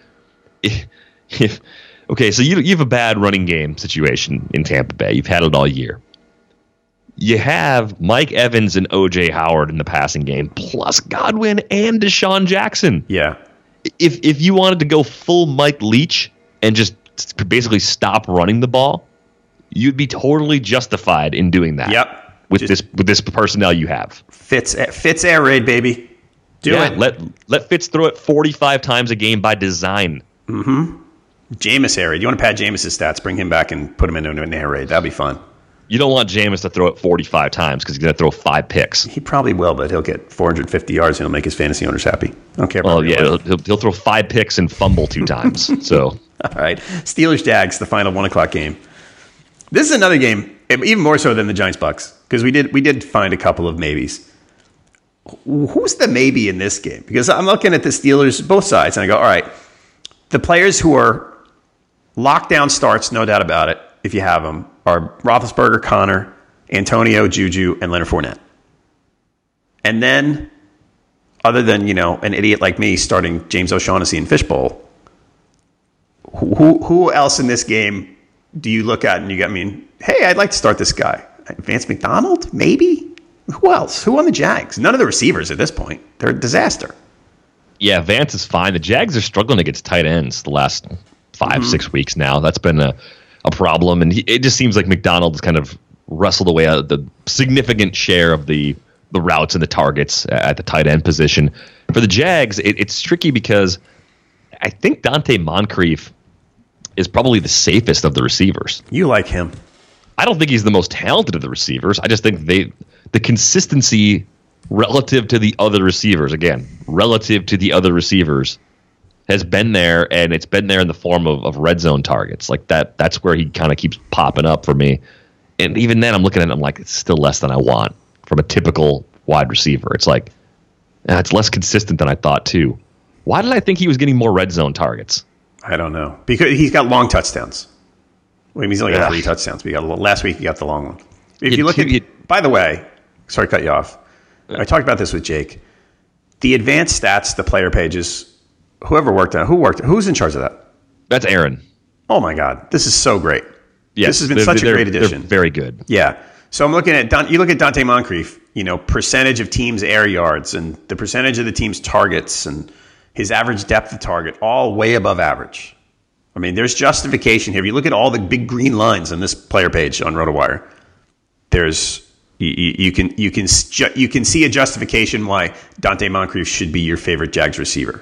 if, if okay, so you you have a bad running game situation in Tampa Bay. You've had it all year. You have Mike Evans and OJ Howard in the passing game, plus Godwin and DeSean Jackson. Yeah. If if you wanted to go full Mike Leach and just basically stop running the ball, you'd be totally justified in doing that. Yep. With Just this with this personnel you have. Fitz Fitz air raid baby. Do yeah, it. Let let Fitz throw it 45 times a game by design. Mm-hmm. Jameis air raid. You want to pad Jameis's stats? Bring him back and put him into an air raid. That'd be fun. You don't want Jameis to throw it 45 times because he's going to throw five picks. He probably will, but he'll get 450 yards and he'll make his fantasy owners happy. I don't care. Well, yeah, he'll, he'll, he'll, throw five picks and fumble two times. [laughs] So, all right, Steelers Jags, the final one o'clock game. This is another game, even more so than the Giants Bucks, because we did we did find a couple of maybes. Who's the maybe in this game? Because I'm looking at the Steelers both sides, and I go, all right, the players who are lockdown starts, no doubt about it. If you have them, are Roethlisberger, Conner, Antonio, Juju, and Leonard Fournette. And then, other than you know an idiot like me starting James O'Shaughnessy in Fishbowl, who who else in this game do you look at and you get, I mean, hey, I'd like to start this guy. Vance McDonald, maybe? Who else? Who on the Jags? None of the receivers at this point. They're a disaster. Yeah, Vance is fine. The Jags are struggling against tight ends the last 5 mm-hmm. six weeks now. That's been a, a problem. And he, it just seems like McDonald's kind of wrestled away the significant share of the, the routes and the targets at the tight end position. For the Jags, it, it's tricky because I think Donte Moncrief is probably the safest of the receivers. You like him. I don't think he's the most talented of the receivers. I just think they the consistency relative to the other receivers, again, relative to the other receivers, has been there and it's been there in the form of, of red zone targets. Like that that's where he kind of keeps popping up for me. And even then I'm looking at it, I'm like, it's still less than I want from a typical wide receiver. It's like uh, it's less consistent than I thought too. Why did I think he was getting more red zone targets? I don't know because he's got long touchdowns. Well, he's only got yeah. three touchdowns. But he got last week. He got the long one. If you, you look at, you, by the way, sorry to cut you off. I talked about this with Jake. The advanced stats, the player pages, whoever worked on, who worked, who's in charge of that? That's Aaron. Oh my God, this is so great. Yes, this has been such a great addition. very good. Yeah. So I'm looking at Don, you look at Donte Moncrief. You know, percentage of teams' air yards and the percentage of the team's targets and his average depth of target, all way above average. I mean, there's justification here. If you look at all the big green lines on this player page on RotoWire, there's you, you, can you can you can see a justification why Donte Moncrief should be your favorite Jags receiver.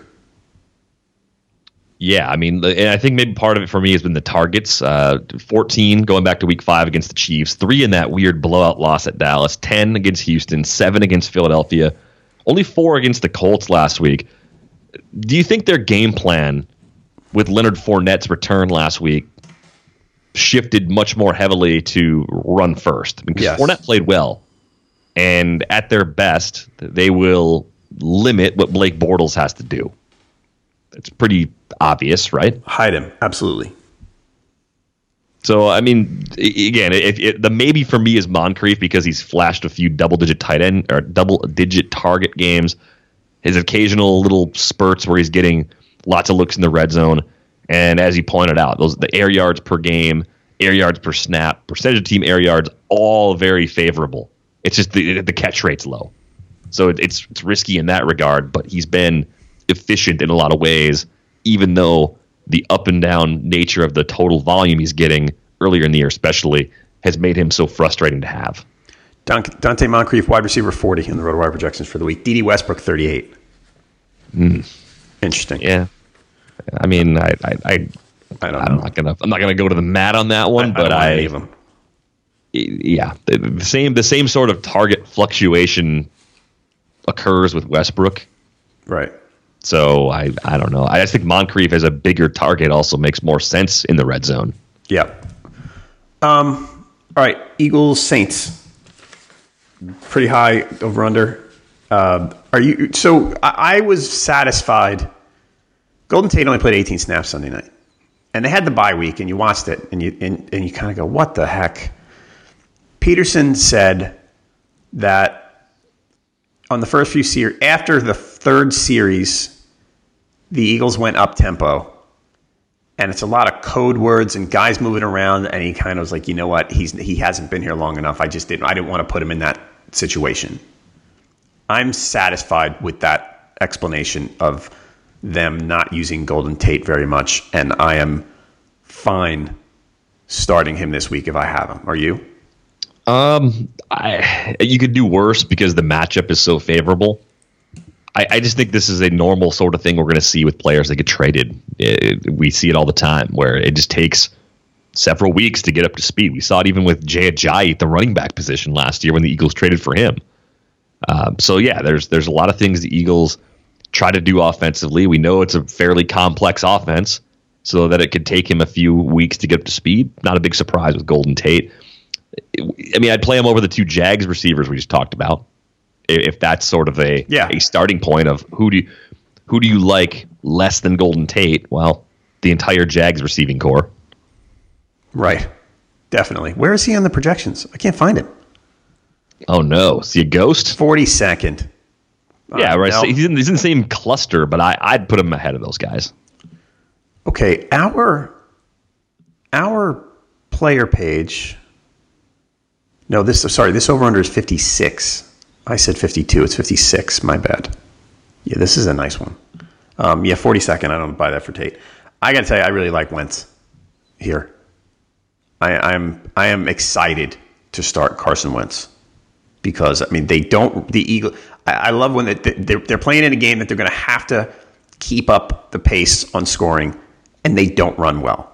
Yeah, I mean, and I think maybe part of it for me has been the targets. Uh, 14 going back to Week Five against the Chiefs, three in that weird blowout loss at Dallas, 10 against Houston, seven against Philadelphia, only four against the Colts last week do you think their game plan with Leonard Fournette's return last week shifted much more heavily to run first? Because yes. Fournette played well, and at their best, they will limit what Blake Bortles has to do. It's pretty obvious, right? Hide him, absolutely. So I mean, again, if, if, the maybe for me is Moncrief because he's flashed a few double-digit tight end or double-digit target games his occasional little spurts where he's getting lots of looks in the red zone. And as he pointed out, those the air yards per game, air yards per snap, percentage of team air yards, all very favorable It's just the the catch rate's low, so it, it's it's risky in that regard. But he's been efficient in a lot of ways, even though the up and down nature of the total volume he's getting earlier in the year, especially, has made him so frustrating to have. Donte Moncrief, wide receiver 40 in the RotoWire projections for the week. Dede Westbrook, 38. Mm. Interesting. Yeah. I mean, I, I, I, I don't I'm know. not gonna, I'm not gonna go to the mat on that one, I, but I, I, them. yeah, the, the same, the same sort of target fluctuation occurs with Westbrook. Right. So I, I don't know. I just think Moncrief as a bigger target also makes more sense in the red zone. Yeah. Um. All right. Eagles Saints. Pretty high over under. Uh, are you? So I, I was satisfied. Golden Tate only played 18 snaps Sunday night, and they had the bye week, and you watched it, and you and, and you kind of go, "What the heck?" Pederson said that on the first few series, after the third series, the Eagles went up tempo and it's a lot of code words and guys moving around and he kind of was like you know what he's he hasn't been here long enough i just didn't i didn't want to put him in that situation i'm satisfied with that explanation of them not using golden tate very much and i am fine starting him this week if i have him are you Um, I you could do worse because the matchup is so favorable. I, I just think this is a normal sort of thing we're going to see with players that get traded. It- we see it all the time where it just takes several weeks to get up to speed. We saw it even with Jay Ajayi at the running back position last year when the Eagles traded for him. Um, so yeah, there's there's a lot of things the Eagles try to do offensively. We know it's a fairly complex offense, so that it could take him a few weeks to get up to speed. Not a big surprise with Golden Tate. I mean, I'd play him over the two Jags receivers we just talked about, if that's sort of a Yeah. a starting point of who do you, who do you like less than Golden Tate? Well, the entire Jags receiving core. right definitely where is he on the projections i can't find him Oh no, see a ghost? 42nd yeah, right. no. He's, in, he's in the same cluster, but I, I'd put him ahead of those guys. Okay, our our player page. No, this sorry, this over under is 56. I said 52. It's 56. My bad. Yeah, this is a nice one. Um, yeah, 42nd. I don't buy that for Tate. I got to tell you, I really like Wentz here. I, I'm I am excited to start Carson Wentz because I mean they don't the Eagle. I, I love when they, they're they're playing in a game that they're going to have to keep up the pace on scoring, and they don't run well.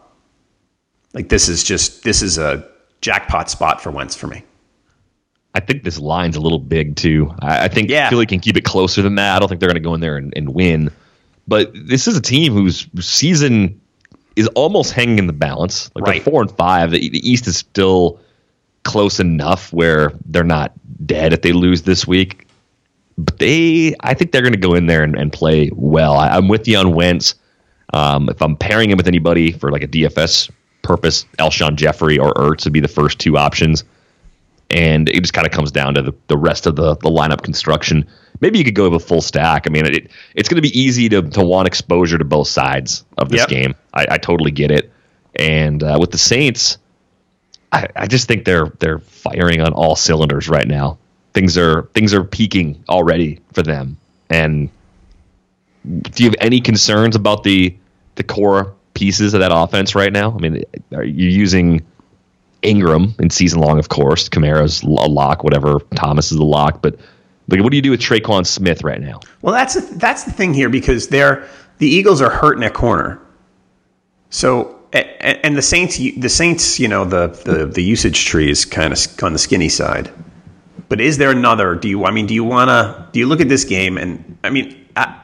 Like this is just this is a jackpot spot for Wentz for me. I think this line's a little big too. I, I think Yeah. Philly can keep it closer than that. I don't think they're going to go in there and, and win. But this is a team whose season is almost hanging in the balance. Like Right. they're four and five. The, the East is still close enough where they're not dead if they lose this week. But they, I think they're going to go in there and, and play well. I, I'm with you on Wentz. Um, if I'm pairing him with anybody for like a DFS purpose, Alshon Jeffery or Ertz would be the first two options and it just kind of comes down to the, the rest of the, the lineup construction. Maybe you could go with a full stack. I mean, it, it's going to be easy to, to want exposure to both sides of this Yep. game. I, I totally get it. And uh, with the Saints, I, I just think they're they're firing on all cylinders right now. Things are things are peaking already for them. And do you have any concerns about the the core pieces of that offense right now? I mean, are you using Ingram in season long, of course. Kamara's a lock, whatever. Thomas is a lock. But like, what do you do with Tre'Quan Smith right now? Well, that's the, that's the thing here because they're the Eagles are hurting at corner. So a- and the Saints, the Saints, you know, the the, the usage tree is kind of on the skinny side. But is there another? Do you? I mean, do you want to? Do you look at this game and I mean, I,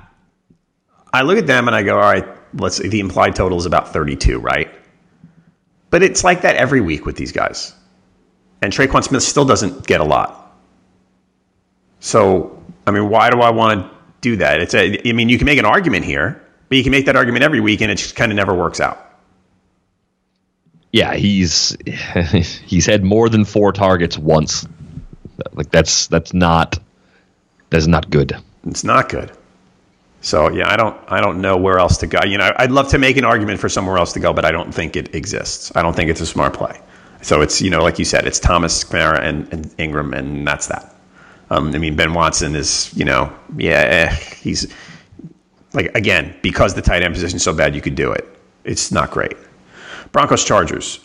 I look at them and I go, all right, let's. The implied total is about thirty-two, right? But it's like that every week with these guys, and Tre'Quan Smith still doesn't get a lot. So, I mean, why do I want to do that? It's a, I mean, you can make an argument here, but you can make that argument every week, and it just kind of never works out. Yeah, he's [laughs] he's had more than four targets once. Like that's that's not that's not good. It's not good. So yeah, I don't I don't know where else to go. You know, I'd love to make an argument for somewhere else to go, but I don't think it exists. I don't think it's a smart play. So it's you know like you said, it's Thomas, Kamara, and, and Ingram, and that's that. Um, I mean, Ben Watson is you know yeah he's like again because the tight end position is so bad you could do it. It's not great. Broncos Chargers.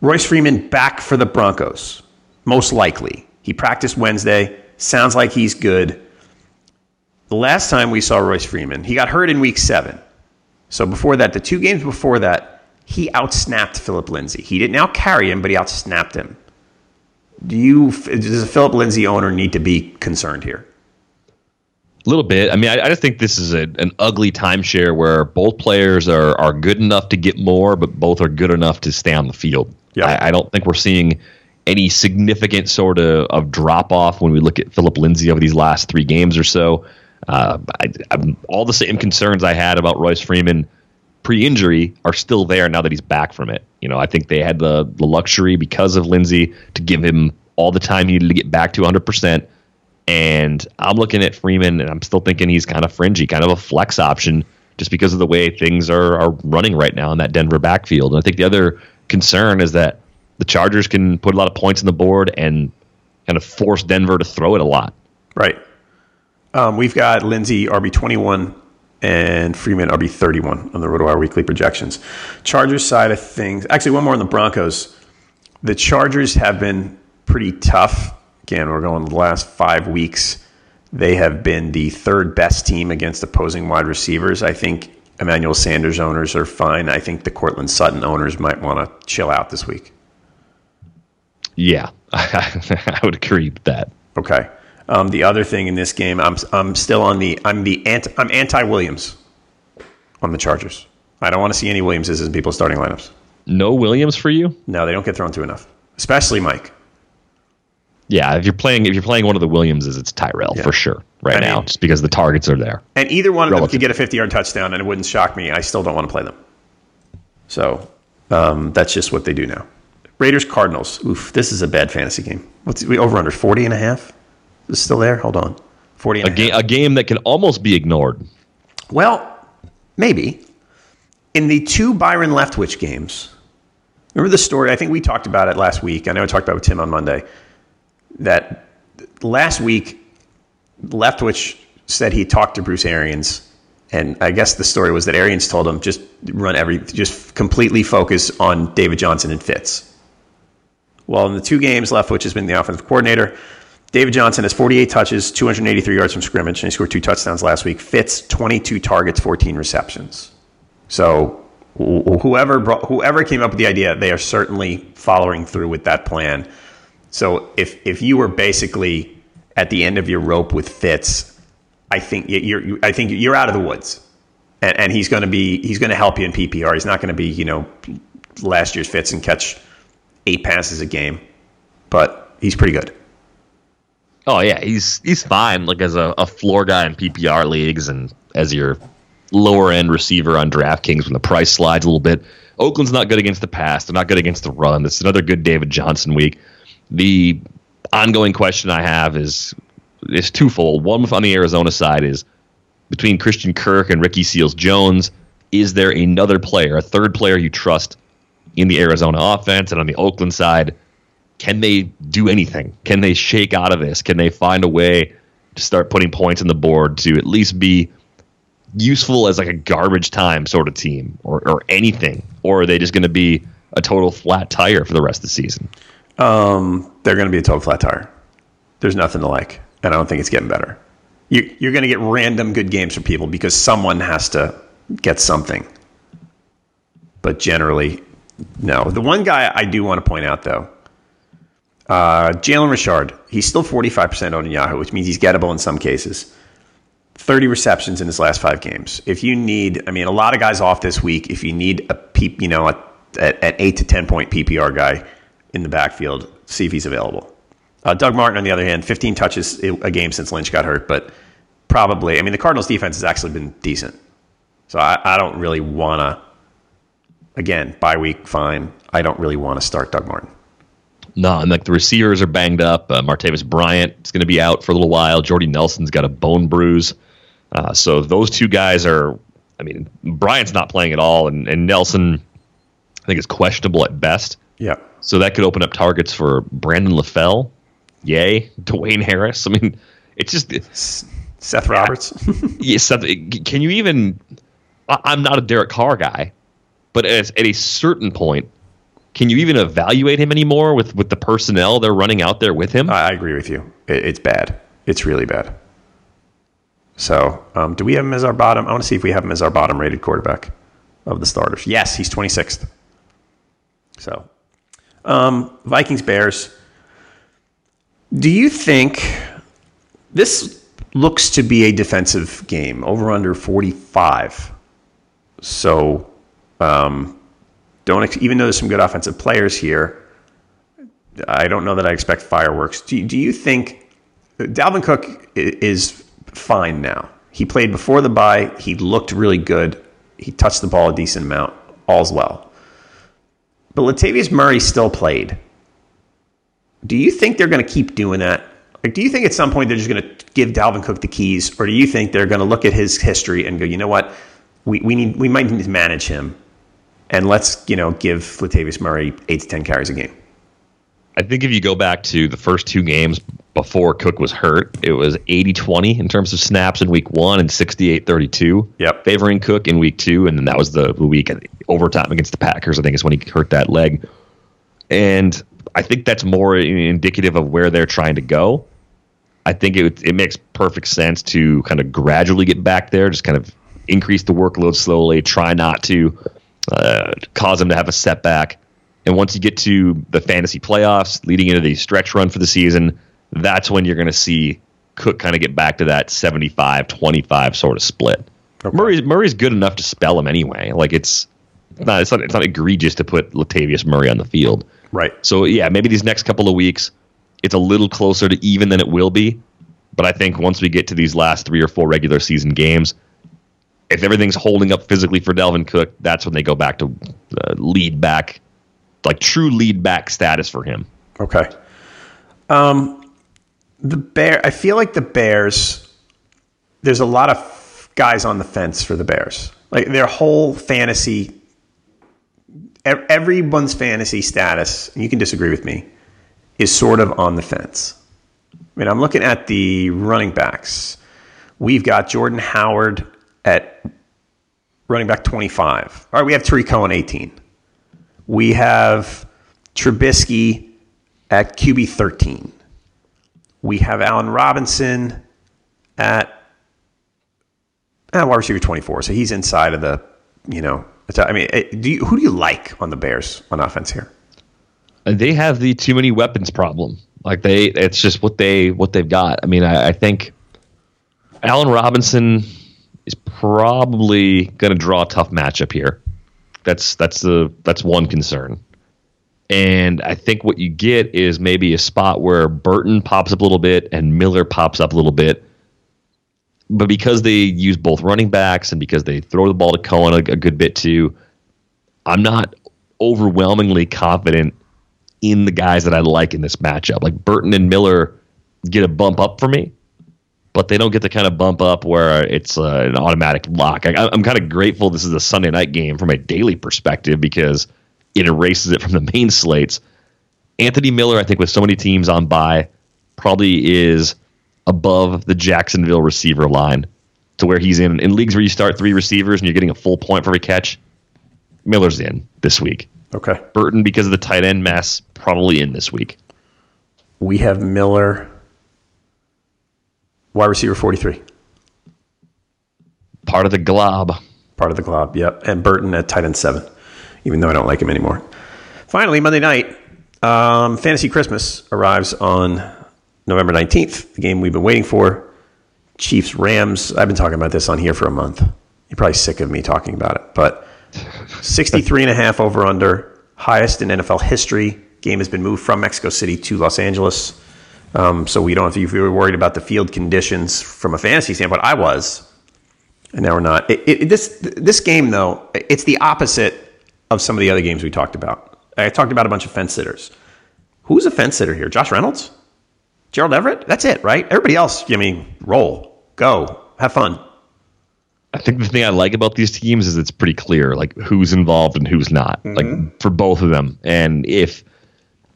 Royce Freeman back for the Broncos, most likely. He practiced Wednesday. Sounds like he's good. The last time we saw Royce Freeman, he got hurt in week seven. So before that, the two games before that, he outsnapped Phillip Lindsay. He didn't out carry him, but he outsnapped him. Do you does a Phillip Lindsay owner need to be concerned here? A little bit. I mean, I, I just think this is a, an ugly timeshare where both players are are good enough to get more, but both are good enough to stay on the field. Yeah. I, I don't think we're seeing any significant sort of, of drop off when we look at Phillip Lindsay over these last three games or so. Uh, I, all the same concerns I had about Royce Freeman pre-injury are still there now that he's back from it. You know, I think they had the, the luxury because of Lindsay to give him all the time he needed to get back to 100%. And I'm looking at Freeman and I'm still thinking he's kind of fringy, kind of a flex option just because of the way things are, are running right now in that Denver backfield. And I think the other concern is that the Chargers can put a lot of points on the board and kind of force Denver to throw it a lot. Right. Um, we've got Lindsay RB21 and Freeman RB31 on the RotoWire weekly projections. Chargers side of things, actually, one more on the Broncos. The Chargers have been pretty tough. Again, we're going the last five weeks. They have been the third best team against opposing wide receivers. I think Emmanuel Sanders owners are fine. I think the Courtland Sutton owners might want to chill out this week. Yeah, [laughs] I would agree with that. Okay. Um, the other thing in this game, I'm I'm still on the I'm the anti I'm anti Williams on the Chargers. I don't want to see any Williamses in people's starting lineups. No Williams for you? No, they don't get thrown to enough, especially Mike. Yeah, if you're playing if you're playing one of the Williamses, it's Tyrell yeah. for sure right I now, just because the targets are there. And either one of Relative. them could get a 50 yard touchdown, and it wouldn't shock me. I still don't want to play them. So um, that's just what they do now. Raiders Cardinals. Oof, this is a bad fantasy game. What's we over under 40 and a half? Is still there? Hold on. 40 a, ga- a game that can almost be ignored. Well, maybe. In the two Byron Leftwich games, remember the story? I think we talked about it last week. I know I talked about it with Tim on Monday. That last week, Leftwich said he talked to Bruce Arians, and I guess the story was that Arians told him just run every, just completely focus on David Johnson and Fitz. Well, in the two games, Leftwich has been the offensive coordinator. David Johnson has 48 touches, 283 yards from scrimmage, and he scored two touchdowns last week. Fitz 22 targets, 14 receptions. So whoever brought, whoever came up with the idea, they are certainly following through with that plan. So if if you were basically at the end of your rope with Fitz, I think you're I think you're out of the woods, and, and he's going to be he's going to help you in PPR. He's not going to be you know last year's Fitz and catch eight passes a game, but he's pretty good. Oh yeah, he's he's fine. Like as a, a floor guy in PPR leagues and as your lower end receiver on DraftKings when the price slides a little bit. Oakland's not good against the pass. They're not good against the run. This is another good David Johnson week. The ongoing question I have is is twofold. One on the Arizona side is between Christian Kirk and Ricky Seals Jones. Is there another player, a third player you trust in the Arizona offense? And on the Oakland side, can they do anything? Can they shake out of this? Can they find a way to start putting points on the board to at least be useful as like a garbage time sort of team or, or anything? Or are they just going to be a total flat tire for the rest of the season? Um, they're going to be a total flat tire. There's nothing to like, and I don't think it's getting better. You, you're going to get random good games from people because someone has to get something. But generally, no. The one guy I do want to point out, though, uh, Jalen Richard, he's still 45% on Yahoo, which means he's gettable in some cases. 30 receptions in his last five games. If you need, I mean, a lot of guys off this week. If you need a peep, you know, an eight to 10 point PPR guy in the backfield, see if he's available. Uh, Doug Martin, on the other hand, 15 touches a game since Lynch got hurt, but probably, I mean, the Cardinals defense has actually been decent. So I, I don't really want to, again, bye week, fine. I don't really want to start Doug Martin. No, and like the receivers are banged up. Uh, Martavis Bryant is going to be out for a little while. Jordy Nelson's got a bone bruise. Uh, so those two guys are, I mean, Bryant's not playing at all, and, and Nelson, I think, is questionable at best. Yeah. So that could open up targets for Brandon LaFell, yay, [laughs] Dwayne Harris. I mean, it's just Seth Roberts. [laughs] yeah, Seth, can you even? I- I'm not a Derek Carr guy, but at, at a certain point, can you even evaluate him anymore with with the personnel they're running out there with him? I I agree with you. It, it's bad. It's really bad. So, um, do we have him as our bottom? I want to see if we have him as our bottom rated quarterback of the starters. Yes, he's 26th. So, um, Vikings Bears. Do you think this looks to be a defensive game over under 45? So, um, don't ex- even though there's some good offensive players here, I don't know that I expect fireworks. Do, do you think Dalvin Cook is fine now? He played before the bye. He looked really good. He touched the ball a decent amount. All's well. But Latavius Murray still played. Do you think they're going to keep doing that? Like, do you think at some point they're just going to give Dalvin Cook the keys, or do you think they're going to look at his history and go, you know what, we, we need we might need to manage him, and let's you know give Latavius Murray eight to ten carries a game. I think if you go back to the first two games before Cook was hurt, it was 80 20 in terms of snaps in week one and 68 32. Yep. Favoring Cook in week two. And then that was the week overtime against the Packers, I think is when he hurt that leg. And I think that's more indicative of where they're trying to go. I think it, it makes perfect sense to kind of gradually get back there, just kind of increase the workload slowly, try not to uh, cause them to have a setback. And once you get to the fantasy playoffs, leading into the stretch run for the season, that's when you're going to see Cook kind of get back to that 75 25 sort of split. Murray's, Murray's good enough to spell him anyway. Like it's not, it's not, it's not egregious to put Latavius Murray on the field. Right. So yeah, maybe these next couple of weeks, it's a little closer to even than it will be. But I think once we get to these last three or four regular season games, if everything's holding up physically for Dalvin Cook, that's when they go back to uh, lead back, like true lead back status for him. Okay. Um, the bear. I feel like the Bears. There's a lot of guys on the fence for the Bears. Like their whole fantasy. Everyone's fantasy status, and you can disagree with me, is sort of on the fence. I mean, I'm looking at the running backs. We've got Jordan Howard at running back 25. All right, we have Tarik Cohen 18. We have Trubisky at QB 13. We have Allen Robinson at uh, wide receiver 24. So he's inside of the, you know, I mean, eh, do you, who do you like on the Bears on offense here? They have the too many weapons problem. Like they, it's just what they what they've got. I mean, I, I think Allen Robinson is probably going to draw a tough matchup here. That's that's the that's one concern. And I think what you get is maybe a spot where Burton pops up a little bit and Miller pops up a little bit. But because they use both running backs and because they throw the ball to Cohen a, a good bit too, I'm not overwhelmingly confident in the guys that I like in this matchup. Like Burton and Miller get a bump up for me, but they don't get the kind of bump up where it's uh, an automatic lock. I, I'm kind of grateful this is a Sunday night game from a daily perspective because it erases it from the main slates. Anthony Miller, I think, with so many teams on bye, probably is above the Jacksonville receiver line to where he's in. In leagues where you start three receivers and you're getting a full point for every catch, Miller's in this week. Okay. Burton, because of the tight end mess, probably in this week. We have Miller, wide receiver 43, Part of the glob. part of the glob. Yep. And Burton at tight end seven, even though I don't like him anymore. Finally, Monday night, um, Fantasy Christmas arrives on November 19th, the game we've been waiting for. Chiefs Rams. I've been talking about this on here for a month. You're probably sick of me talking about it, but [laughs] 63 and a half over under, highest in NFL history. Game has been moved from Mexico City to Los Angeles. Um, so we don't have to, if you were worried about the field conditions from a fantasy standpoint, I was, and now we're not. It, it, this this game though, it's the opposite of some of the other games we talked about. I talked about a bunch of fence sitters. Who's a fence sitter here? Josh Reynolds, Gerald Everett. That's it, right? Everybody else, I mean, roll, go, have fun. I think the thing I like about these teams is it's pretty clear, like who's involved and who's not, mm-hmm. like for both of them. And if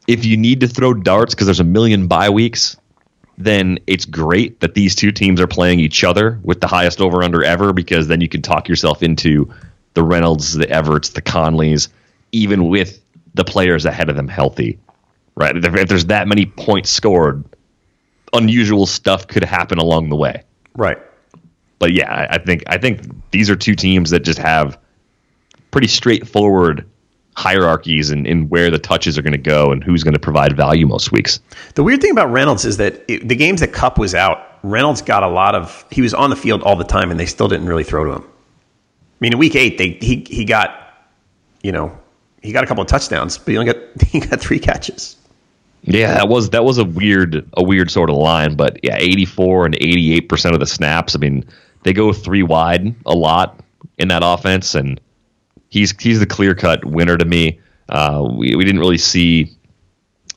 if you need to throw darts because there's a million bye weeks, then it's great that these two teams are playing each other with the highest over under ever because then you can talk yourself into the Reynolds, the Everetts, the Conleys, even with the players ahead of them healthy. Right? If there's that many points scored, unusual stuff could happen along the way. Right. But yeah, I think I think these are two teams that just have pretty straightforward hierarchies and in, in, where the touches are going to go and who's going to provide value most weeks. The weird thing about Reynolds is that it, the games that Kupp was out, Reynolds got a lot of. He was on the field all the time, and they still didn't really throw to him. I mean, in week eight, they he he got, you know, he got a couple of touchdowns, but he only got [laughs] he got three catches. Yeah, that was that was a weird a weird sort of line, but yeah, eighty four and eighty eight percent of the snaps. I mean, they go three wide a lot in that offense, and he's he's the clear cut winner to me. Uh, we we didn't really see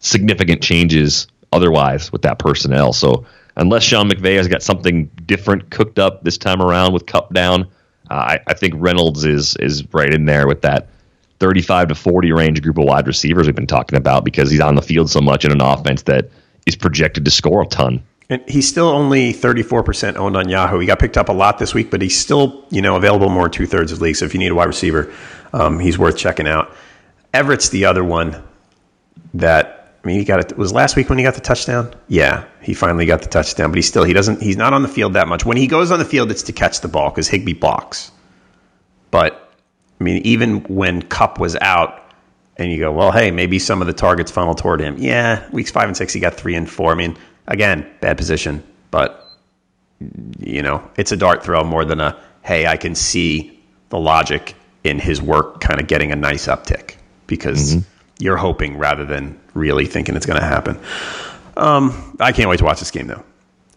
significant changes otherwise with that personnel. So unless Sean McVay has got something different cooked up this time around with Kupp down, uh, I, I think Reynolds is is right in there with that 35 to 40 range group of wide receivers we've been talking about because he's on the field so much in an offense that is projected to score a ton. And he's still only 34% owned on Yahoo. He got picked up a lot this week, but he's still, you know, available more two thirds of the league. So if you need a wide receiver, um, he's worth checking out. Everett's the other one that I mean, he got it. Was last week when he got the touchdown? Yeah, he finally got the touchdown, but he still he doesn't he's not on the field that much. When he goes on the field, it's to catch the ball because Higbee blocks. But I mean, even when Kupp was out, and you go, well, hey, maybe some of the targets funnel toward him. Yeah, weeks five and six, he got three and four. I mean, Again, bad position, but you know, it's a dart throw more than a hey, I can see the logic in his work kind of getting a nice uptick because mm-hmm. you're hoping rather than really thinking it's going to happen. Um, I can't wait to watch this game though.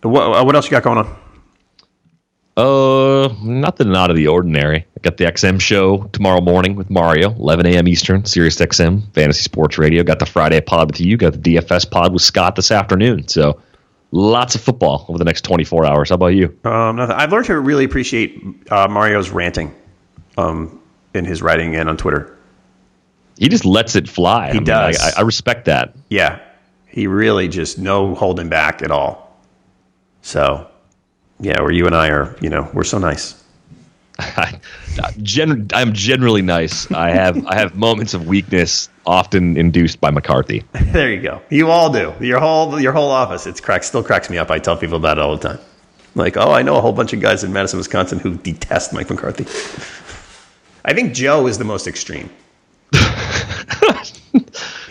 What, what else you got going on? Uh, nothing out of the ordinary. I got the XM show tomorrow morning with Mario, 11 a.m. Eastern, Sirius XM, Fantasy Sports Radio. Got the Friday pod with you. Got the DFS pod with Scott this afternoon. So lots of football over the next 24 hours. How about you? Um, nothing. I've learned to really appreciate uh, Mario's ranting um, in his writing and on Twitter. He just lets it fly. He I mean, does. I, I respect that. Yeah, he really just no holding back at all. So yeah, where you and I are, you know, we're so nice. I, [laughs] gen- I'm generally nice. I have I have moments of weakness, often induced by McCarthy. [laughs] there you go. You all do. Your whole your whole office. It's cracks. Still cracks me up. I tell people about it all the time. Like, oh, I know a whole bunch of guys in Madison, Wisconsin who detest Mike McCarthy. [laughs] I think Joe is the most extreme.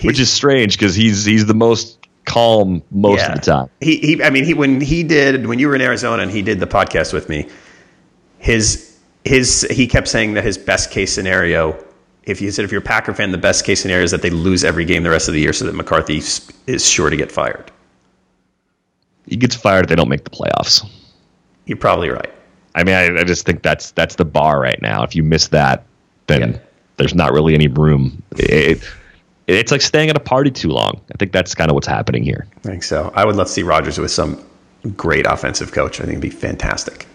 Which is strange because he's he's the most calm most yeah. of the time. He, he, I mean, he when he did when you were in Arizona and he did the podcast with me, his his he kept saying that his best case scenario, if you said if you're a Packer fan, the best case scenario is that they lose every game the rest of the year, so that McCarthy is sure to get fired. He gets fired if they don't make the playoffs. You're probably right. I mean, I, I just think that's that's the bar right now. If you miss that, then yeah. there's not really any room. It, it's like staying at a party too long. I think that's kind of what's happening here. I think so. I would love to see Rodgers with some great offensive coach. I think it'd be fantastic.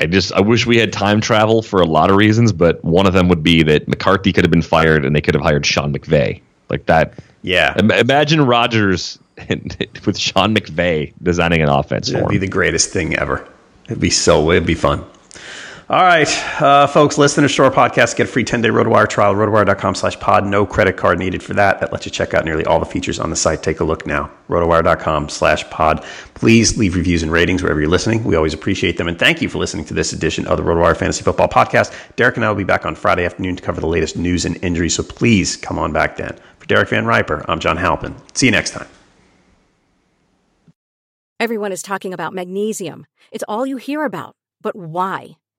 I just I wish we had time travel for a lot of reasons, but one of them would be that McCarthy could have been fired and they could have hired Sean McVay. Like that. Yeah. Imagine Rodgers [laughs] with Sean McVay designing an offense It'd for him. be the greatest thing ever. It'd be so. It'd be fun. All right, uh, folks, listen to Shore Podcast. Get a free 10-day RotoWire trial, rotowire.com slash pod. No credit card needed for that. That lets you check out nearly all the features on the site. Take a look now, rotowire.com slash pod. Please leave reviews and ratings wherever you're listening. We always appreciate them. And thank you for listening to this edition of the RotoWire Fantasy Football Podcast. Derek and I will be back on Friday afternoon to cover the latest news and injuries, so please come on back then. For Derek VanRiper, I'm John Halpin. See you next time. Everyone is talking about magnesium. It's all you hear about. But why?